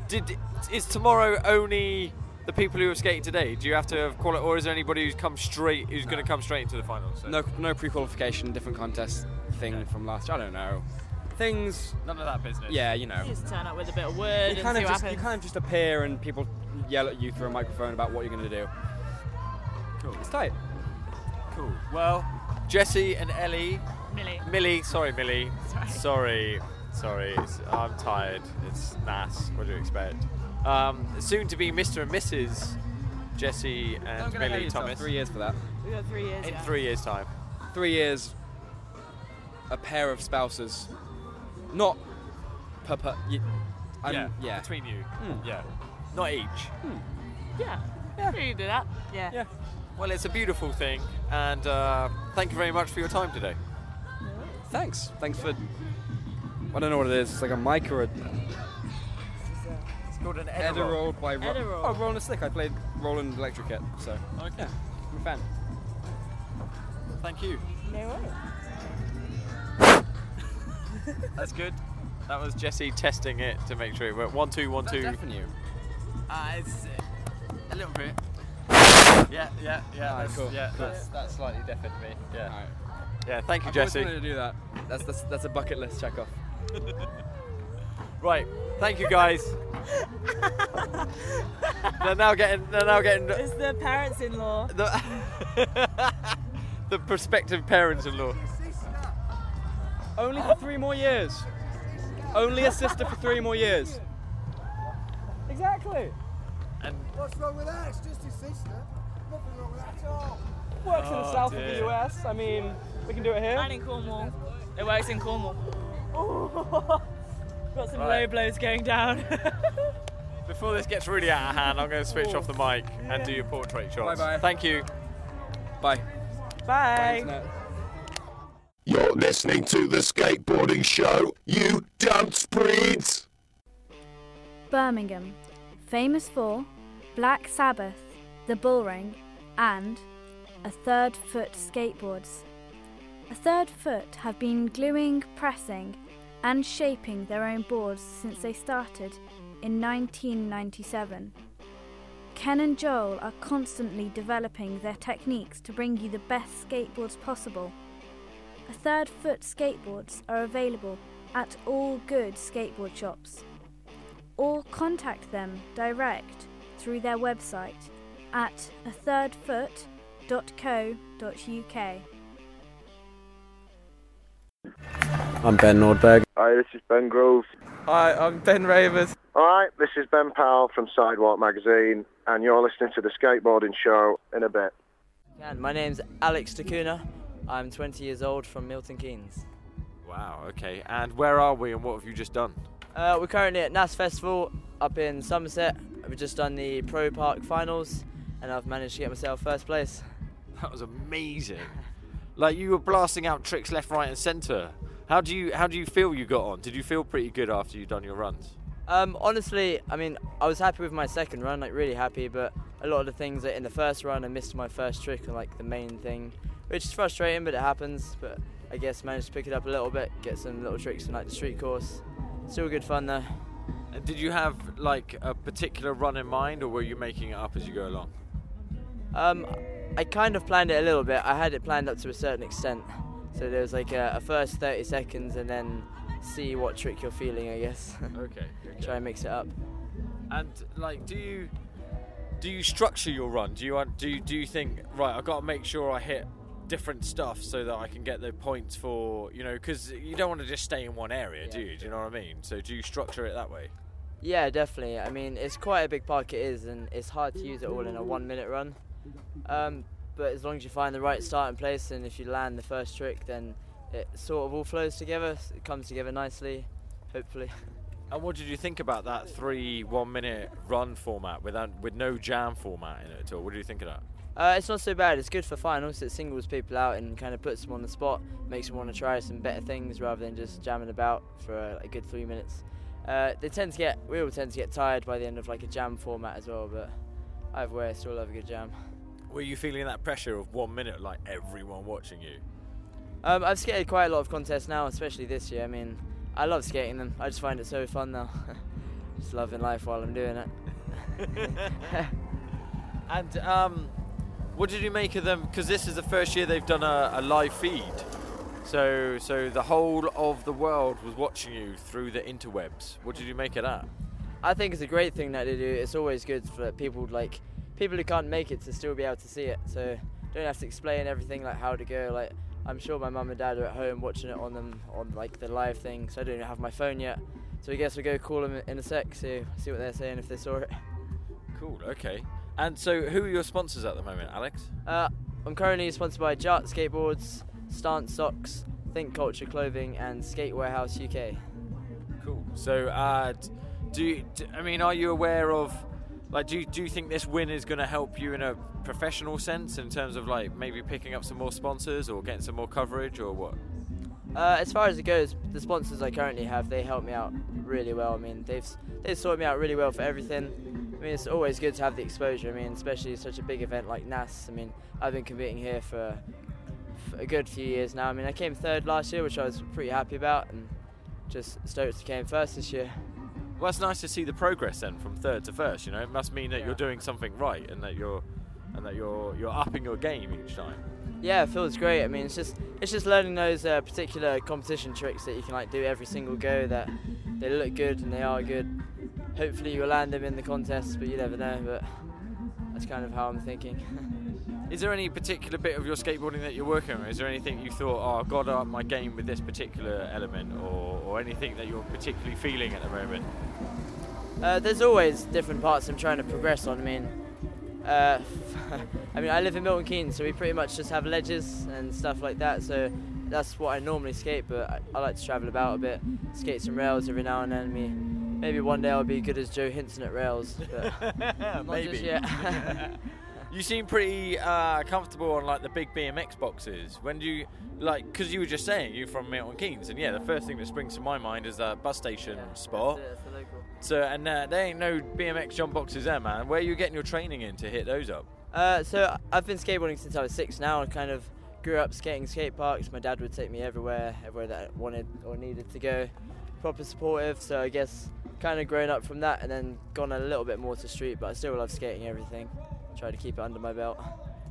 Did is tomorrow only the people who have skated today? Do you have to have quali- or is there anybody who's come straight, who's going to come straight into the finals? So- No, no pre-qualification, different contest thing from last. I don't know. Things. None of that business. Yeah, you know. You just turn up with a bit of wood You and kind see of what just you kind of just appear and people yell at you through a microphone about what you're going to do. Cool. It's tight. Cool. Well, Jesse and Ellie. Millie. Millie. Sorry, Millie. Sorry. Sorry. Sorry. I'm tired. It's NASS. What do you expect? Um, soon to be Mr. and Mrs. Jesse and Don't get ahead of Millie yourself, Thomas. Three years for that. We got three years. In yeah. three years' time. Three years. A pair of spouses. Not. Per, per, y- I'm- yeah. yeah. Between you. Hmm. Yeah. Not each. Yeah. Yeah. You do that. Yeah. Yeah. Well, it's a beautiful thing, and uh, thank you very much for your time today. Thanks. Thanks for. I don't know what it is. It's like a mic or a. It's called an Edirol by Ro- Edirol. Oh, Roland Slick. I played Roland Electric Kit, so. Okay. Yeah, I'm a fan. Thank you. No way. That's good. That was Jesse testing it to make sure it worked. One, two, one, two. Deafening you. Uh, it's a little bit. Yeah, yeah, yeah. Alright, that's, cool, Yeah, cool. that's, that's slightly deafened me. Yeah. Alright. Yeah, thank you, I've always Jesse. wanted to do that. That's, that's, that's a bucket list check off. *laughs* Right, thank you guys. they're now getting. They're now getting It's the parents-in-law. the, *laughs* the prospective parents-in-law. Only for three more years. Only a sister for three more years. Exactly. And What's wrong with that? It's just his sister. Nothing wrong with that at all. Works in the Oh, south of the US. I mean, we can do it here. And in Cornwall. It works in Cornwall. *laughs* Got some Right. low blows going down. *laughs* before this gets really out of hand, I'm going to switch off the mic and do your portrait shots. Bye-bye. Thank you. Bye. Bye. Internet. You're listening to the skateboarding show, you dunce breeds. Birmingham, famous for Black Sabbath, the Bullring, and a third foot skateboards. A third foot have been gluing, pressing, and shaping their own boards since they started in 1997. Ken and Joel are constantly developing their techniques to bring you the best skateboards possible. A third foot skateboards are available at all good skateboard shops or contact them direct through their website at athirdfoot.co.uk. I'm Ben Nordberg. Hi, this is Ben Groves. Hi, I'm Ben Ravers. Alright, this is Ben Powell from Sidewalk Magazine, and you're listening to the Skateboarding Show in a bit. And my name's Alex Decunha. I'm 20 years old from Milton Keynes. Wow. Okay. And where are we, and what have you just done? Uh, we're currently at NASS Festival up in Somerset. We've just done the Pro Park finals, and I've managed to get myself first place. *laughs* That was amazing. like you were blasting out tricks left, right, and centre. How do you how do you feel you got on? Did you feel pretty good after you'd done your runs? Um, honestly, I mean, I was happy with my second run, like really happy, but a lot of the things that in the first run I missed my first trick and like the main thing, which is frustrating, but it happens. But I guess managed to pick it up a little bit, get some little tricks from like the street course. Still good fun though. And did you have like a particular run in mind, or were you making it up as you go along? Um, I kind of planned it a little bit. I had it planned up to a certain extent. So there was like a, a first 30 seconds and then see what trick you're feeling, I guess. *laughs* Okay. Try and mix it up. And like, do you do you structure your run? Do you do you, do you think right? I've got to make sure I hit different stuff so that I can get the points for you know because you don't want to just stay in one area, do you? Do you know what I mean? So do you structure it that way? Yeah, definitely. I mean, it's quite a big park it is, and it's hard to use it all in a one minute run. Um, but as long as you find the right starting place, and if you land the first trick, then it sort of all flows together. It comes together nicely, hopefully. *laughs* And what did you think about that three one minute run format with with no jam format in it at all? What do you think of that? Uh, it's not so bad. It's good for finals. It singles people out and kind of puts them on the spot, makes them want to try some better things rather than just jamming about for a, a good three minutes. Uh, they tend to get, we all tend to get tired by the end of like a jam format as well. But either way, I still love a good jam. Were you feeling that pressure of one minute, like everyone watching you? Um, I've skated quite a lot of contests now, especially this year. I mean, I love skating them. I just find it so fun now. *laughs* just loving life while I'm doing it. *laughs* *laughs* and um, what did you make of them? Because this is the first year they've done a, a, live feed. So, so the whole of the world was watching you through the interwebs. What did you make of that? I think it's a great thing that they do. It's always good for people like people who can't make it to still be able to see it. So don't have to explain everything like how to go. Like I'm sure my mum and dad are at home watching it on them on like the live thing. So I don't even have my phone yet. So I guess we'll go call them in a sec. See see what they're saying if they saw it. Cool. Okay. And so, who are your sponsors at the moment, Alex? Uh, I'm currently sponsored by Jart Skateboards, Stance Socks, Think Culture Clothing, and Skate Warehouse UK. Cool. So, uh, do, you, do I mean, are you aware of like do you, do you think this win is going to help you in a professional sense in terms of like maybe picking up some more sponsors or getting some more coverage or what uh, as far as it goes the sponsors i currently have they help me out really well i mean they've they've sorted me out really well for everything i mean it's always good to have the exposure i mean especially such a big event like NASS i mean i've been competing here for, for a good few years now i mean i came third last year which i was pretty happy about and just stoked to came first this year well, it's nice to see the progress then from third to first. You know, it must mean that yeah. you're doing something right and that you're and that you're you're upping your game each time. Yeah, it feels great. I mean, it's just it's just learning those uh, particular competition tricks that you can like do every single go. That they look good and they are good. Hopefully, you'll land them in the contest, but you never know. But that's kind of how I'm thinking. *laughs* Is there any particular bit of your skateboarding that you're working on? Is there anything you thought, oh, I've got to up my game with this particular element, or, or anything that you're particularly feeling at the moment? Uh, there's always different parts I'm trying to progress on. I mean, uh, *laughs* I mean, I live in Milton Keynes, so we pretty much just have ledges and stuff like that. So that's what I normally skate, but I, I like to travel about a bit, skate some rails every now and then. Me, maybe one day I'll be good as Joe Hinton at rails, but *laughs* maybe. *laughs* You seem pretty uh, comfortable on like the big BMX boxes. When do you like? Because you were just saying you're from Milton Keynes, and yeah, the first thing that springs to my mind is that bus station yeah, spot. That's it, that's so and uh, there ain't no BMX jump boxes there, man. Where are you getting your training in to hit those up? Uh, so I've been skateboarding since I was six. Now I kind of grew up skating skate parks. My dad would take me everywhere, everywhere that I wanted or needed to go. Proper supportive. So I guess kind of grown up from that, and then gone a little bit more to street. But I still love skating everything try to keep it under my belt.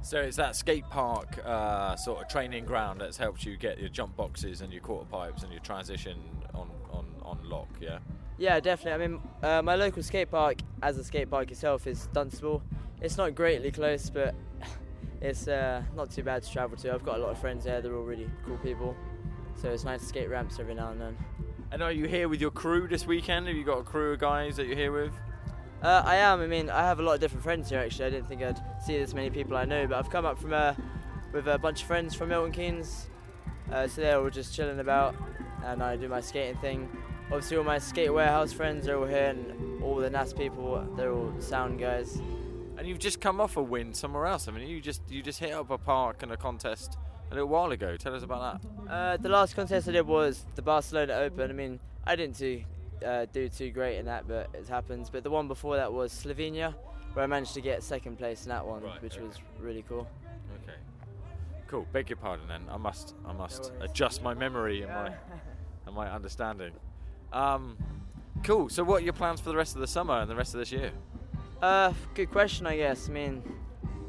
So it's that skate park uh, sort of training ground that's helped you get your jump boxes and your quarter pipes and your transition on, on, on lock, yeah? Yeah, definitely. I mean, uh, my local skate park, as a skate park itself, is Dunstable. It's not greatly close, but *laughs* it's uh, not too bad to travel to. I've got a lot of friends there, they're all really cool people. So it's nice to skate ramps every now and then. And are you here with your crew this weekend? Have you got a crew of guys that you're here with? Uh, I am. I mean, I have a lot of different friends here. Actually, I didn't think I'd see this many people I know, but I've come up from uh, with a bunch of friends from Milton Keynes. Uh, so they're all just chilling about, and I do my skating thing. Obviously, all my skate warehouse friends are all here, and all the NASS people, they're all sound guys. And you've just come off a win somewhere else. I mean, you just you just hit up a park and a contest a little while ago. Tell us about that. Uh, the last contest I did was the Barcelona Open. I mean, I didn't do uh, do too great in that, but it happens. But the one before that was Slovenia, where I managed to get second place in that one, right, which okay. was really cool. Okay, cool. Beg your pardon, then. I must I must adjust my memory and my *laughs* and my understanding. Um, cool. So, what are your plans for the rest of the summer and the rest of this year? Uh, good question, I guess. I mean,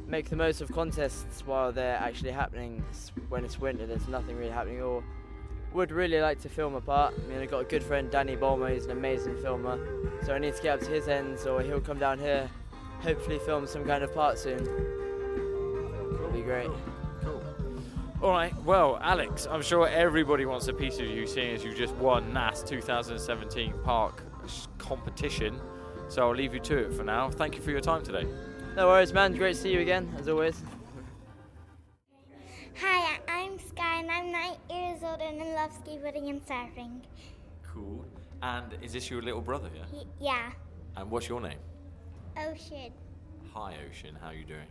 make the most of contests while they're actually happening. When it's winter, there's nothing really happening. Or would really like to film a part. I mean, I've got a good friend, Danny Bolmer. He's an amazing filmer. So I need to get up to his ends, or he'll come down here, hopefully film some kind of part soon. It'll be great. Cool. All right. Well, Alex, I'm sure everybody wants a piece of you, seeing as you just won NASS 2017 Park competition. So I'll leave you to it for now. Thank you for your time today. No worries, man. Great to see you again, as always. Hi, I'm Sky and I'm nine years old and I love skateboarding and surfing. Cool. And is this your little brother? Yeah. Y- yeah, And what's your name? ocean. Hi, Ocean. How are you doing?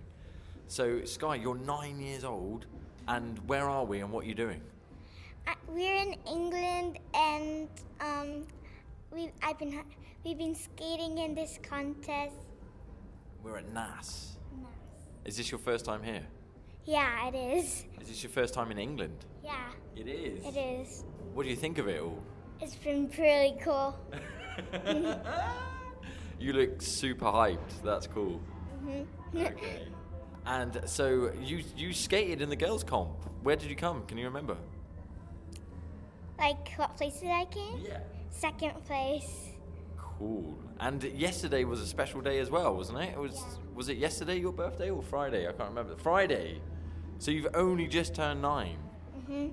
So, Sky, you're nine years old, and where are we, and what are you doing? Uh, we're in England and um, we I've been we've been skating in this contest. We're at NASS. NASS. Is this your first time here? Yeah, it is. Is this your first time in England? Yeah, It is. it is. What do you think of it all? It's been pretty cool. *laughs* You look super hyped. That's cool. Mhm. Okay. And so you you skated in the girls' comp. Where did you come? Can you remember? like what place did I came? Yeah. Second place. Cool. And yesterday was a special day as well, wasn't it? It was. Was it yesterday your birthday or Friday? I can't remember. Friday. So you've only just turned nine. Mhm.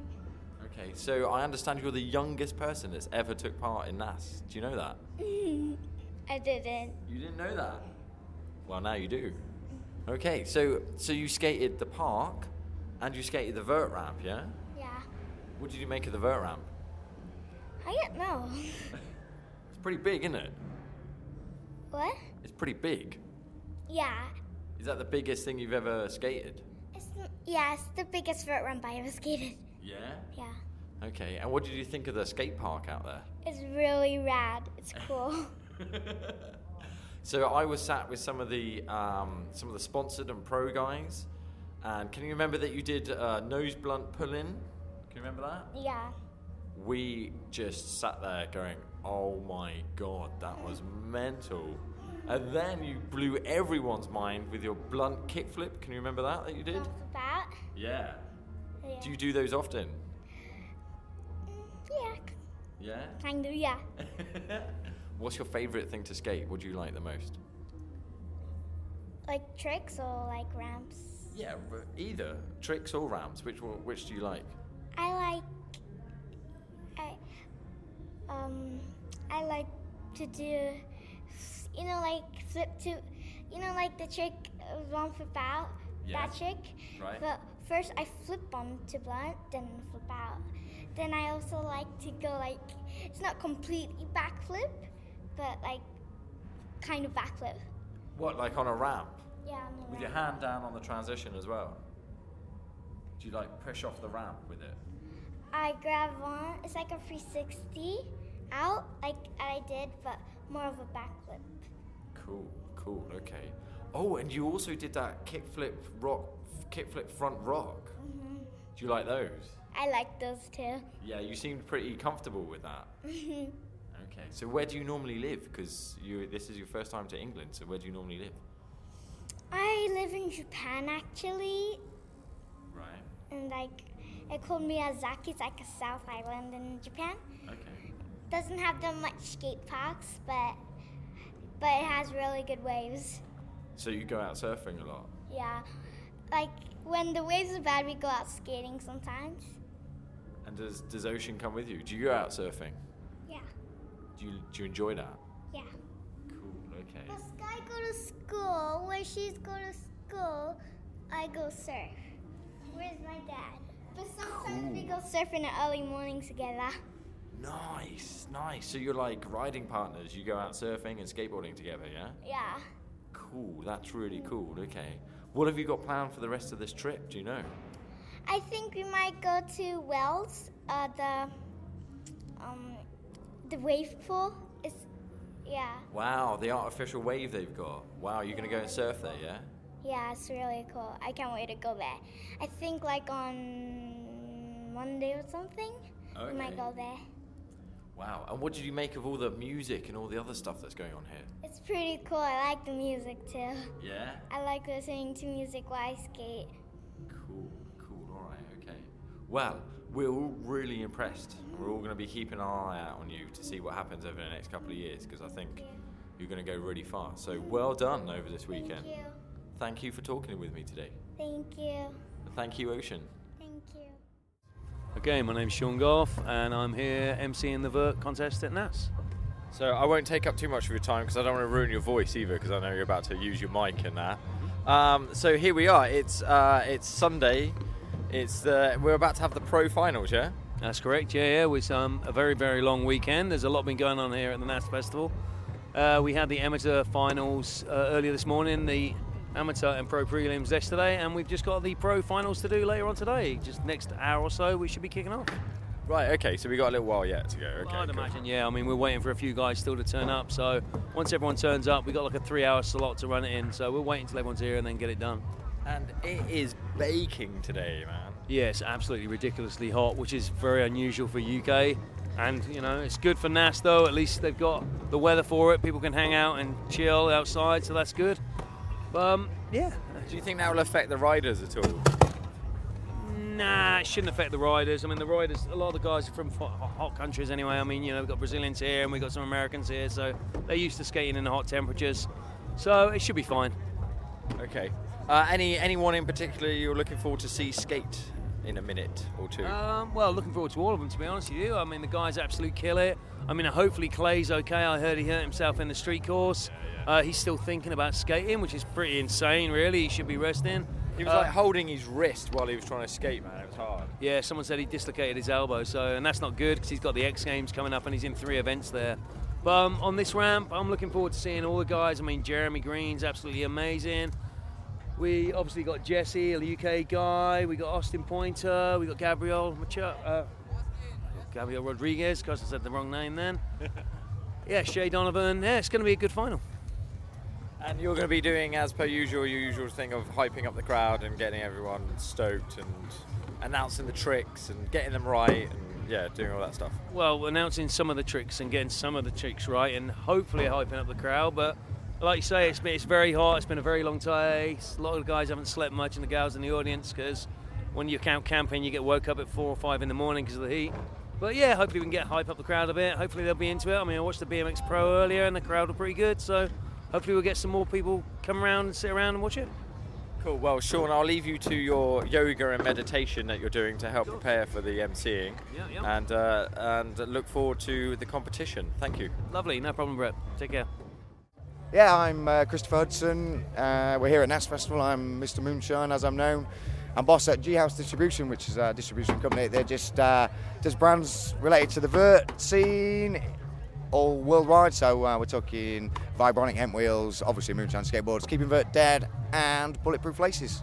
Okay. So I understand you're the youngest person that's ever took part in NASS. Do you know that? *laughs* I didn't. You didn't know that. Well, now you do. Okay. So so you skated the park, and you skated the vert ramp, yeah? Yeah. What did you make of the vert ramp? I don't know. *laughs* It's pretty big, isn't it? what? It's pretty big. Yeah. Is that the biggest thing you've ever skated? It's, yeah, it's the biggest vert ramp I ever skated. Yeah. Yeah. Okay. And what did you think of the skate park out there? It's really rad. It's cool. *laughs* So I was sat with some of the um, some of the sponsored and pro guys, and can you remember that you did uh, nose blunt pull in? Can you remember that? yeah. We just sat there going, "Oh my god, that was mental!" And then you blew everyone's mind with your blunt kickflip. Can you remember that that you did? About? Yeah. Yeah. Do you do those often? Yeah. Yeah. Kind of, yeah. *laughs* What's your favourite thing to skate? What do you like the most? Like tricks or like ramps? Yeah, either tricks or ramps. Which which do you like? I like. I. Um. I like to do. You know, like flip to. You know, like the trick one flip out. Yeah. That trick. Right. But first I flip on to blunt, then flip out. Then I also like to go like. It's not completely backflip, but like kind of backflip. What, like on a ramp? Yeah. on the With your hand down on the transition as well? Do you like push off the ramp with it? I grab on. It's like a 360 out, like I did, but more of a backflip. Cool, cool, okay. Oh, and you also did that kickflip rock, kickflip front rock. hmm Do you like those? I like those too. Yeah, you seemed pretty comfortable with that. Okay, so where do you normally live? Because you, this is your first time to England, so where do you normally live? I live in Japan actually, Right. and like it's called Miyazaki. It's like a South Island in Japan. Okay. Doesn't have that much skate parks, but but it has really good waves. So you go out surfing a lot? Yeah, like when the waves are bad, we go out skating sometimes. And does, does Ocean come with you? Do you go out surfing? Do you, do you enjoy that? Yeah. Cool, okay. Does Sky go to school? Where she's go to school, I go surf. Where's my dad? But sometimes we go surfing in the early mornings together. Nice, nice. So you're like riding partners. You go out surfing and skateboarding together, yeah? Yeah. Cool, that's really cool. Okay. What have you got planned for the rest of this trip? Do you know? I think we might go to Wales, uh, the um, the wave pool. Is yeah, Wow, the artificial wave they've got. Wow, you're gonna go and surf there, yeah? yeah, it's really cool. I can't wait to go there. I think like on Monday or something, we might go there. Wow. And what did you make of all the music and all the other stuff that's going on here? It's pretty cool. I like the music too. Yeah. I like listening to music while I skate. Cool, cool, all right, okay. Well, we're all really impressed. We're all going to be keeping an eye out on you to see what happens over the next couple of years because I think you're going to go really far. So well done over this weekend. Thank you. Thank you for talking with me today. Thank you. Thank you, Ocean. Thank you. Okay, my name's Sean Goff, and I'm here emceeing the vert contest at NASS. So I won't take up too much of your time because I don't want to ruin your voice either because I know you're about to use your mic and that. Um, so here we are. It's uh, it's Sunday. It's the we're about to have the pro finals, yeah. That's correct. Yeah, yeah. It was um, a very, very long weekend. There's a lot been going on here at the NASS Festival. Uh, we had the amateur finals uh, earlier this morning, the amateur and pro prelims yesterday, and we've just got the pro finals to do later on today. Just next hour or so, we should be kicking off. Right. Okay. So we got a little while yet to go. Okay. I'd cool. imagine, yeah. I mean, we're waiting for a few guys still to turn up. So once everyone turns up, we got like a three-hour slot to run it in. So we're waiting until everyone's here and then get it done. And it is baking today, man. Yeah, it's absolutely ridiculously hot, which is very unusual for UK. And you know, it's good for NASS though. At least they've got the weather for it. People can hang out and chill outside, so that's good. Um, yeah. Do you think that will affect the riders at all? Nah, it shouldn't affect the riders. I mean, the riders, a lot of the guys are from hot, hot countries anyway. I mean, you know, we've got Brazilians here and we've got some Americans here, so they're used to skating in the hot temperatures. So it should be fine. Okay. Uh, any anyone in particular you're looking forward to see skate in a minute or two? Um, well, looking forward to all of them, to be honest with you. I mean, the guys absolutely kill it. I mean, hopefully Clay's okay. I heard he hurt himself in the street course. Uh, he's still thinking about skating, which is pretty insane, really. He should be resting. He was Uh, like holding his wrist while he was trying to skate, man. It was hard. Yeah, someone said he dislocated his elbow, so and that's not good because he's got the X Games coming up and he's in three events there. But um, on this ramp, I'm looking forward to seeing all the guys. I mean, Jeremy Green's absolutely amazing. We obviously got Jesse, a UK guy. We got Austin Pointer. We got Gabriel Macho, uh, Gabriel Rodriguez. Because I said the wrong name then. *laughs* yeah, Shay Donovan. Yeah, it's going to be a good final. And you're going to be doing, as per usual, your usual thing of hyping up the crowd and getting everyone stoked and announcing the tricks and getting them right and yeah, doing all that stuff. Well, announcing some of the tricks and getting some of the tricks right, and hopefully hyping up the crowd. But like you say, it's been, it's very hot. It's been a very long day. A lot of the guys haven't slept much, and the gals in the audience because when you're camp camping, you get woke up at four or five in the morning because of the heat. But yeah, hopefully we can get hype up the crowd a bit. Hopefully they'll be into it. I mean, I watched the BMX Pro earlier, and the crowd were pretty good. So hopefully we'll get some more people come around and sit around and watch it. Cool. Well, Sean, I'll leave you to your yoga and meditation that you're doing to help prepare for the emceeing, Yeah, yeah. and uh, and look forward to the competition. Thank you. Lovely, no problem, Brett. Take care. Yeah, I'm uh, Christopher Hudson. Uh, we're here at NASS Festival. I'm Mr. Moonshine, as I'm known. I'm boss at G House Distribution, which is a distribution company. They're just uh, brands related to the vert scene, all worldwide. So uh, we're talking Vibronic hemp wheels, obviously Moonshine skateboards, Keeping Vert Dead, and Bulletproof Laces.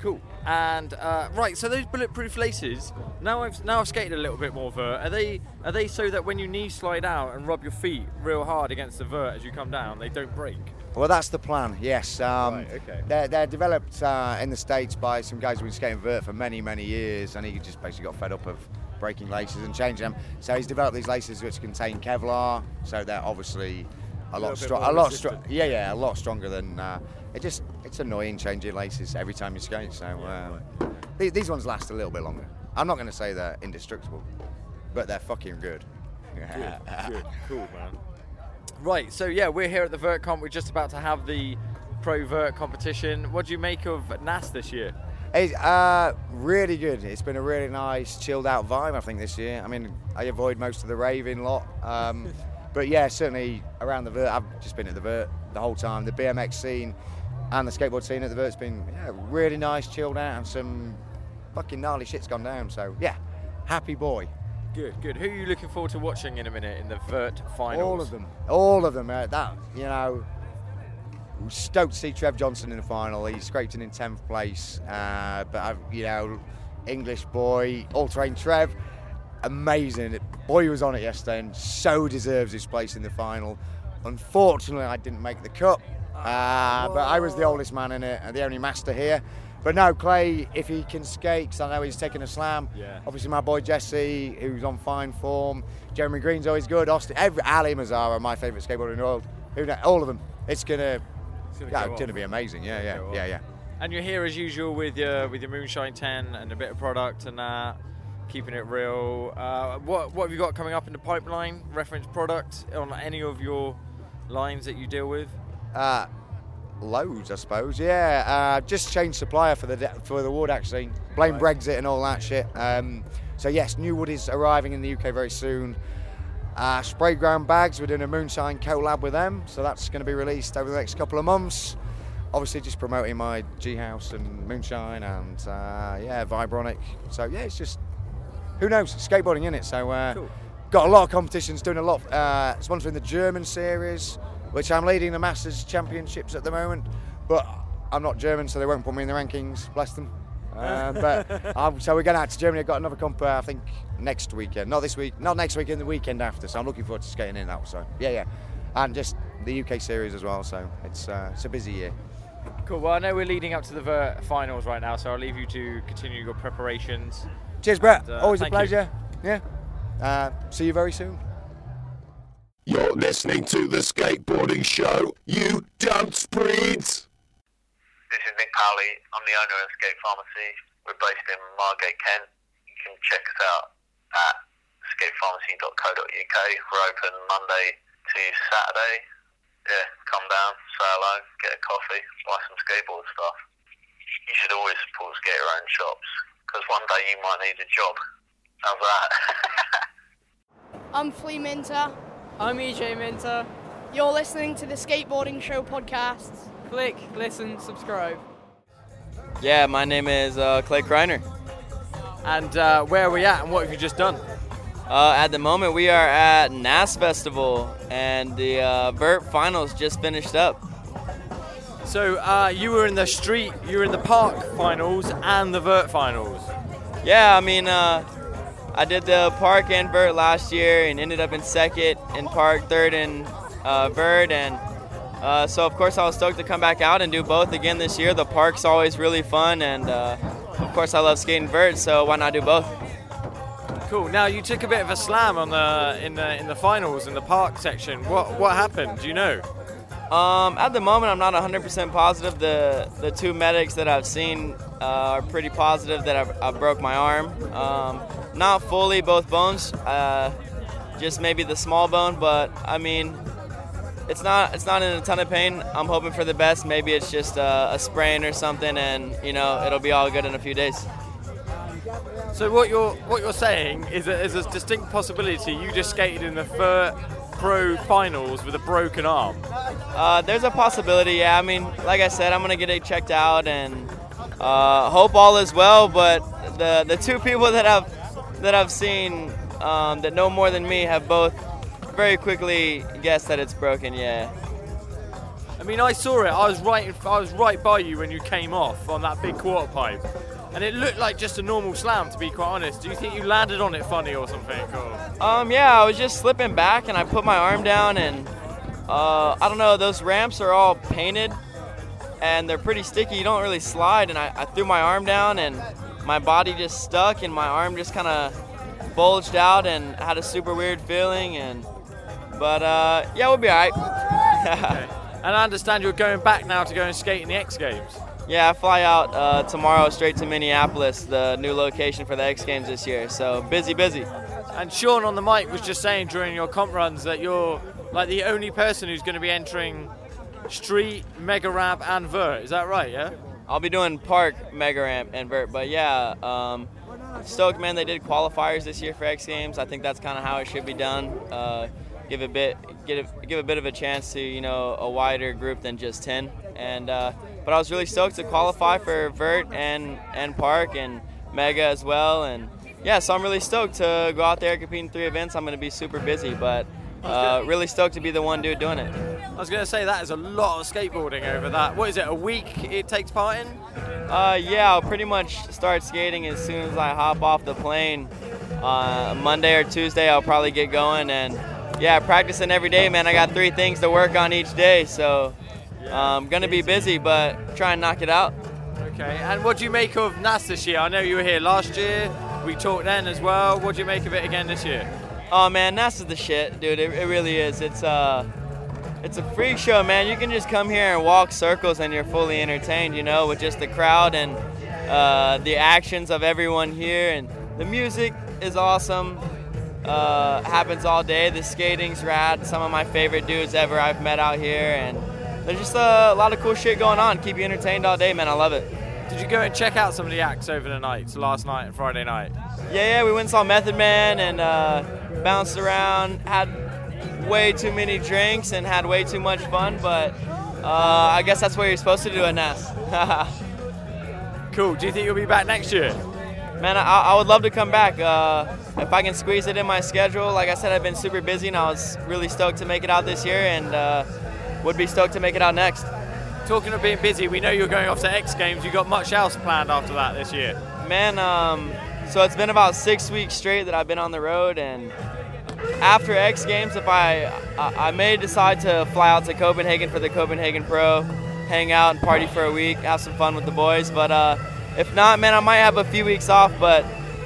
Cool. And uh, right, so those bulletproof laces. Now I've now I've skated a little bit more vert. Are they are they so that when you knee slide out and rub your feet real hard against the vert as you come down, they don't break? Well, that's the plan. Yes. Um, Right, okay. They're, they're developed uh, in the states by some guys who've been skating vert for many, many years, and he just basically got fed up of breaking laces and changing them. So he's developed these laces which contain Kevlar, so they're obviously a, lot little bit strong. more A lot resistant. strong. Yeah, yeah, a lot stronger than. Uh, it just it's annoying changing laces every time you skate. So um, these, these ones last a little bit longer. I'm not going to say they're indestructible, but they're fucking good. Good, *laughs* good, cool, man. Right, so yeah, we're here at the VertComp. We're just about to have the Pro Vert competition. What do you make of NASS this year? It's uh, really good. It's been a really nice, chilled out vibe, I think, this year. I mean, I avoid most of the raving lot. Um, *laughs* but yeah, certainly around the Vert, I've just been at the Vert the whole time. The BMX scene and the skateboard scene at the Vert's been yeah, really nice, chilled out, and some fucking gnarly shit's gone down. So yeah, happy boy. Good, good. Who are you looking forward to watching in a minute in the Vert finals? All of them. All of them. Uh, that, you know, stoked to see Trev Johnson in the final. He scraped in in 10th place. Uh, but, I've, you know, English boy, all terrain Trev, amazing. Boy, he was on it yesterday and so deserves his place in the final. Unfortunately, I didn't make the cut. Uh, but I was the oldest man in it and the only master here. But no, Clay, if he can skate, skate, 'cause I know he's taking a slam. Yeah. Obviously, my boy Jesse, who's on fine form. Jeremy Green's always good. Austin, every Ali Mazzara, my favourite skateboarder in the world. Who All of them. It's gonna, gonna yeah, go gonna be amazing. Yeah, yeah, go yeah, yeah. And you're here as usual with your with your Moonshine 10 and a bit of product and that, keeping it real. Uh, what what have you got coming up in the pipeline? Reference product on any of your lines that you deal with? Uh, loads, I suppose. Yeah, uh, just changed supplier for the for the wood actually. Blame Brexit and all that shit. Um, so yes, new wood is arriving in the UK very soon. Uh, Sprayground bags. We're doing a moonshine collab with them, so that's going to be released over the next couple of months. Obviously, just promoting my G House and moonshine and uh, yeah, Vibronic. So yeah, it's just who knows skateboarding in it. So uh, got a lot of competitions, doing a lot, uh, sponsoring the German series, which I'm leading the Masters Championships at the moment. But I'm not German, so they won't put me in the rankings. Bless them. Uh, *laughs* but so we're going out to Germany. I've got another comp, uh, I think, next weekend. Not this week, not next weekend, the weekend after. So I'm looking forward to skating in that. So yeah, yeah, and just the UK series as well. So it's uh, it's a busy year. Cool. Well, I know we're leading up to the Vert finals right now, so I'll leave you to continue your preparations. Cheers, Brett. And, uh, Always a thank you. pleasure. Yeah. Uh, see you very soon. You're listening to the skateboarding show. You dunce breeds. This is Nick Powley. I'm the owner of Skate Pharmacy. We're based in Margate, Kent. You can check us out at skatepharmacy.co.uk. We're open Monday to Saturday. Yeah, come down, say hello, get a coffee, buy some skateboard stuff. You should always support skater-owned shops because one day you might need a job. How's that? *laughs* I'm Flea Minter. I'm EJ Minter. You're listening to the Skateboarding Show podcast. Click, listen, subscribe. Yeah, my name is uh, Clay Kreiner. And uh, where are we at and what have you just done? Uh, at the moment, we are at NASS Festival, and the uh, Vert Finals just finished up. So uh, you were in the street, you were in the park finals and the Vert finals. Yeah, I mean, uh, I did the Park and Vert last year and ended up in second in Park, third in uh, Vert, and uh, so of course I was stoked to come back out and do both again this year. The Park's always really fun, and uh, of course I love skating Vert, so why not do both? Cool. Now you took a bit of a slam on the in the in the finals in the park section. What what happened? Do you know? Um, at the moment, I'm not 100% positive. The the two medics that I've seen uh, are pretty positive that I've, I broke my arm. Um, not fully both bones, uh, just maybe the small bone. But I mean, it's not it's not in a ton of pain. I'm hoping for the best. Maybe it's just a, a sprain or something, and you know it'll be all good in a few days. So what you're what you're saying is that there's a distinct possibility you just skated in the Vert Pro finals with a broken arm. Uh, there's a possibility, yeah. I mean, like I said, I'm gonna get it checked out and uh, hope all is well. But the the two people that I've that I've seen um, that know more than me have both very quickly guessed that it's broken. Yeah. I mean, I saw it. I was right. I was right by you when you came off on that big quarter pipe, and it looked like just a normal slam. To be quite honest, do you think you landed on it funny or something? Or? Um, yeah, I was just slipping back and I put my arm down and uh, I don't know. Those ramps are all painted and they're pretty sticky. You don't really slide. And I, I threw my arm down and my body just stuck and my arm just kind of bulged out and had a super weird feeling. And but uh, yeah, we'll be all right. *laughs* And I understand you're going back now to go and skate in the X Games. Yeah, I fly out uh, tomorrow straight to Minneapolis, the new location for the X Games this year. So busy, busy. And Sean on the mic was just saying during your comp runs that you're like the only person who's going to be entering street, mega ramp, and vert. Is that right? Yeah. I'll be doing park, mega ramp, and vert. But yeah, um, stoked, man. They did qualifiers this year for X Games. I think that's kind of how it should be done. Uh, give a bit, get a, give a bit of a chance to you know a wider group than just ten. And uh, but I was really stoked to qualify for vert and and park and mega as well. And yeah, so I'm really stoked to go out there compete in three events. I'm going to be super busy, but uh, really stoked to be the one dude doing it. I was going to say that is a lot of skateboarding over that. What is it? A week it takes part in? Uh, yeah, I'll pretty much start skating as soon as I hop off the plane. Uh, Monday or Tuesday, I'll probably get going, and yeah, practicing every day, man. I got three things to work on each day, so I'm gonna be busy, but try and knock it out. Okay, and what do you make of NASS this year? I know you were here last year. We talked then as well. What do you make of it again this year? Oh man, NASS is the shit, dude. It, it really is. It's uh, it's a freak show, man. You can just come here and walk circles, and you're fully entertained. You know, with just the crowd and uh, the actions of everyone here, and the music is awesome. Uh, happens all day. The skating's rad. Some of my favorite dudes ever I've met out here, and there's just a lot of cool shit going on. Keep you entertained all day, man. I love it. Did you go and check out some of the acts over the night, so last night and Friday night? Yeah, yeah, we went and saw Method Man and uh, bounced around, had way too many drinks and had way too much fun, but uh, I guess that's what you're supposed to do at NASS. *laughs* cool. Do you think you'll be back next year? Man, I, I would love to come back. Uh, if I can squeeze it in my schedule, like I said, I've been super busy and I was really stoked to make it out this year and uh, would be stoked to make it out next. Talking of being busy, we know you're going off to X Games. You got much else planned after that this year? Man, um, so it's been about six weeks straight that I've been on the road, and after X Games, if I I I may decide to fly out to Copenhagen for the Copenhagen Pro, hang out and party for a week, have some fun with the boys. But uh, if not, man, I might have a few weeks off. But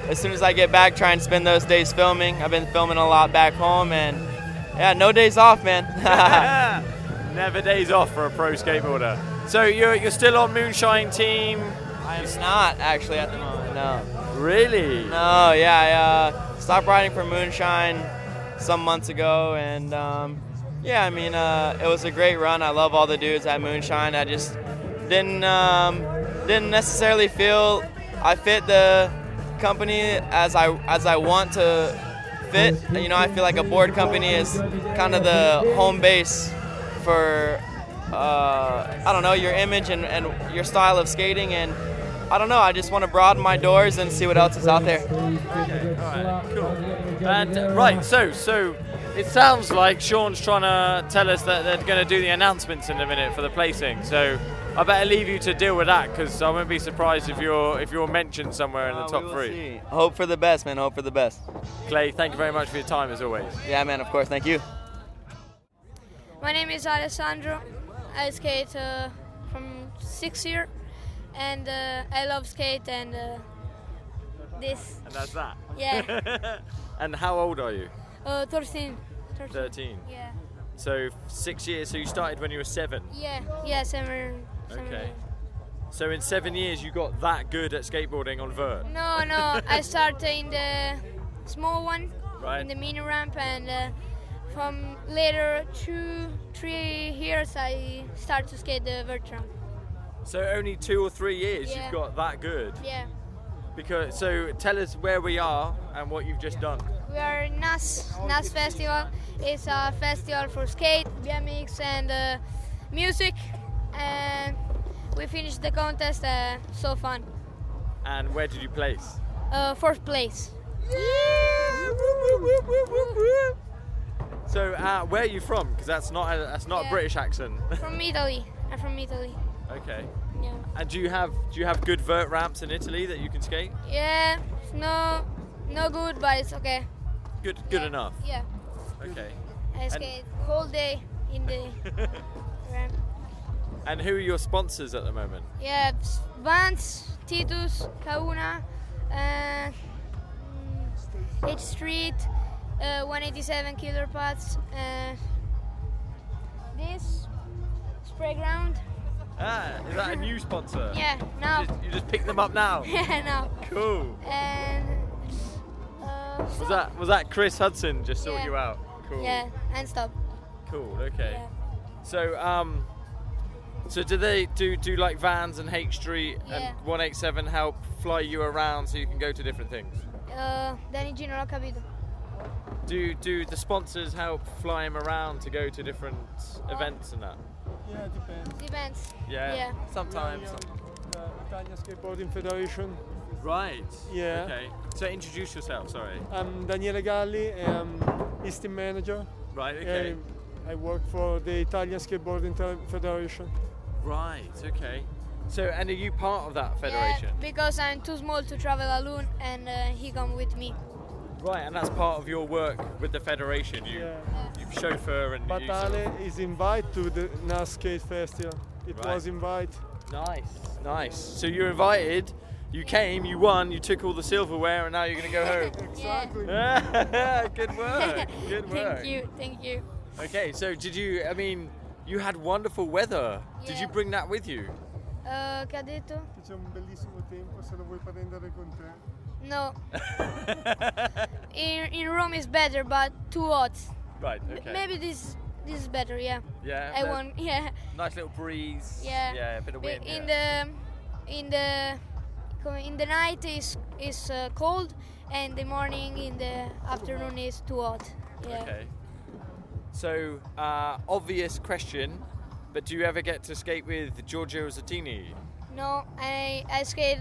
as soon as I get back, try and spend those days filming. I've been filming a lot back home, and yeah, no days off, man. *laughs* *laughs* Never days off for a pro skateboarder. So you're you're still on Moonshine team? I'm not actually at the moment. No. Really? No. Yeah, I uh, stopped riding for Moonshine some months ago, and um, yeah, I mean, uh, it was a great run. I love all the dudes at Moonshine. I just didn't um, didn't necessarily feel I fit the company as I as I want to fit. You know, I feel like a board company is kind of the home base for uh, I don't know your image and, and your style of skating and I don't know I just want to broaden my doors and see what else is out there. Okay, all right, cool. And uh, right, so so it sounds like Sean's trying to tell us that they're going to do the announcements in a minute for the placing. So I better leave you to deal with that because I won't be surprised if you're if you're mentioned somewhere in the Uh, top we will three. see. Hope for the best, man. Hope for the best. Clay, thank you very much for your time as always. Yeah, man. Of course. Thank you. My name is Alessandro. I skate uh, from six year, and uh, I love skate and uh, this. And that's that. Yeah. *laughs* and how old are you? Uh, 13. 13. 13. Yeah. So six years. So you started when you were seven. Yeah. Yeah. Summer. summer. Okay. So in seven years, you got that good at skateboarding on vert. No, no. I *laughs* started in the small one, Right. in the mini ramp, and uh, from later two, three years, I start to skate the vert ramp. So only two or three years, Yeah. you've got that good. Yeah. Because so tell us where we are and what you've just done. We are in NASS, NASS Festival. It's a festival for skate, BMX, and uh, music. And we finished the contest. Uh, so fun. And where did you place? Uh, fourth place. So uh, where are you from? Because that's not a, that's not a British accent. *laughs* From Italy. I'm from Italy. okay. Yeah. And do you have do you have good vert ramps in Italy that you can skate? Yeah. No, no good, but it's okay. Good good enough. Yeah. Okay. I And- skate whole day in the *laughs* ramp. And who are your sponsors at the moment? Yeah, Vans, Titus, Kauna, uh, H Street, uh, 187 Killer Pads, uh, this Sprayground. Ah, is that a new sponsor? *laughs* Yeah, now. You just, you just picked them up now. *laughs* yeah, now. Cool. And uh, Was that was that Chris Hudson just Yeah. you out? Cool. yeah, and stop. Cool. Okay. So um, so do they do do like Vans and H Street Yeah. and 187 help fly you around so you can go to different things? Uh, Danny G non l'ho capito. Do do the sponsors help fly him around to go to different events and that? Yeah, depends. Depends. Yeah. Yeah. Sometimes. The Italian Skateboarding Federation. Right. Yeah. Okay. So introduce yourself. Sorry. I'm Daniele Galli, I'm his team manager. Right. Okay. I, I work for the Italian Skateboarding Federation. Right. Okay. So and are you part of that federation? Yeah, because I'm too small to travel alone, and uh, he come with me. Right, and that's part of your work with the federation. You you chauffeur and But you sort of- Ale is invited to the NASS Skate Festival. It Right. was invited. Nice, nice. So you're invited. You came, you won, you took all the silverware, and now you're going to go home. *laughs* Exactly. *laughs* Good work. *laughs* Good work. Thank you, thank you. Okay, so did you? I mean, you had wonderful weather. Did you bring that with you? Uh, che ha detto? Che C'è un bellissimo tempo, se lo vuoi prendere con te. No. *laughs* in, in Rome is better, but too hot. Right. Okay. Maybe this this is better, yeah. Yeah, I want, *laughs* yeah. Nice little breeze. Yeah. Yeah, a bit of wind. In yeah. the in the in the night is is uh, cold, and the morning in the afternoon is too hot. Yeah. Okay. So, uh, obvious question, but do you ever get to skate with Giorgio Zattini? No, I I skate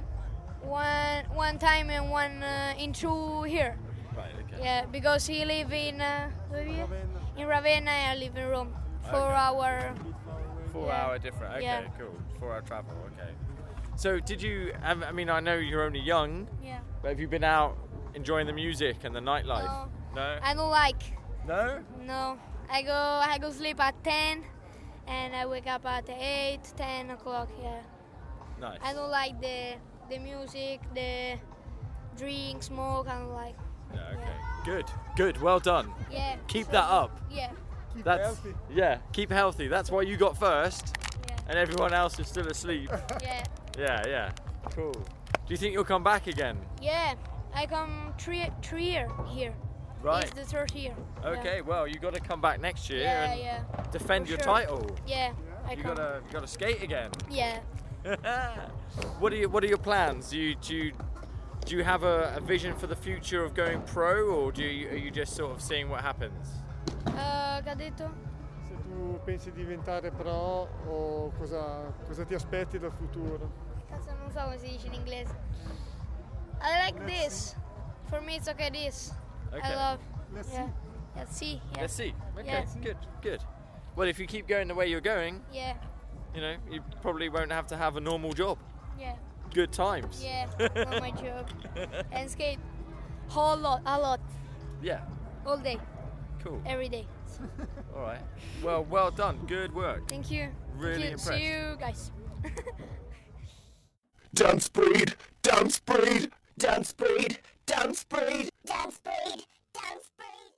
one one time and one uh, in two here. Right. Okay. Yeah, because he live in uh, where we- in Ravenna, and I live in Rome. Four Okay. hour. Four Yeah. hour different. Okay, Yeah. cool. Four hour travel. Okay. So, did you? um, I mean, I know you're only young. Yeah. But have you been out enjoying the music and the nightlife? No. No. I don't like. No? No. I go I go sleep at ten, and I wake up at eight, ten o'clock. Yeah. Nice. I don't like the the music, the drink, smoke. and like. Yeah, okay. Good. Good. Well done. Yeah. Keep so- that up. Yeah. Keep That's healthy. yeah. Keep healthy. That's why you got first, Yeah. and everyone else is still asleep. *laughs* Yeah. yeah. Yeah. Cool. Do you think you'll come back again? Yeah. I come three three year here. Right. It's the third year. Yeah. Okay. Well, you got to come back next year Yeah, and yeah. defend For your sure. title. Yeah. I You gotta you gotta skate again. Yeah. *laughs* what are you What are your plans? Do you do you, do you have a, a vision for the future of going pro, or do you, are you just sort of seeing what happens? Uh, che ha detto? Se tu pensi di diventare pro o cosa, cosa ti aspetti dal futuro? Cazzo, non so come si dice in inglese. I like this. For me, it's okay. This. Okay. I love. Let's yeah. Let's see. Yeah. Let's see. Okay, Yeah. good, good. Well, if you keep going the way you're going, Yeah. You know, you probably won't have to have a normal job. Yeah. Good times. Yeah. Not my job. *laughs* And skate. Whole lot. A lot. Yeah. All day. Cool. Every day. *laughs* All right. Well, well done. Good work. Thank you. Really Thank you. impressed. See you guys. *laughs* Dance breed, dance breed, dance breed, dance breed. Dance breed, dance breed.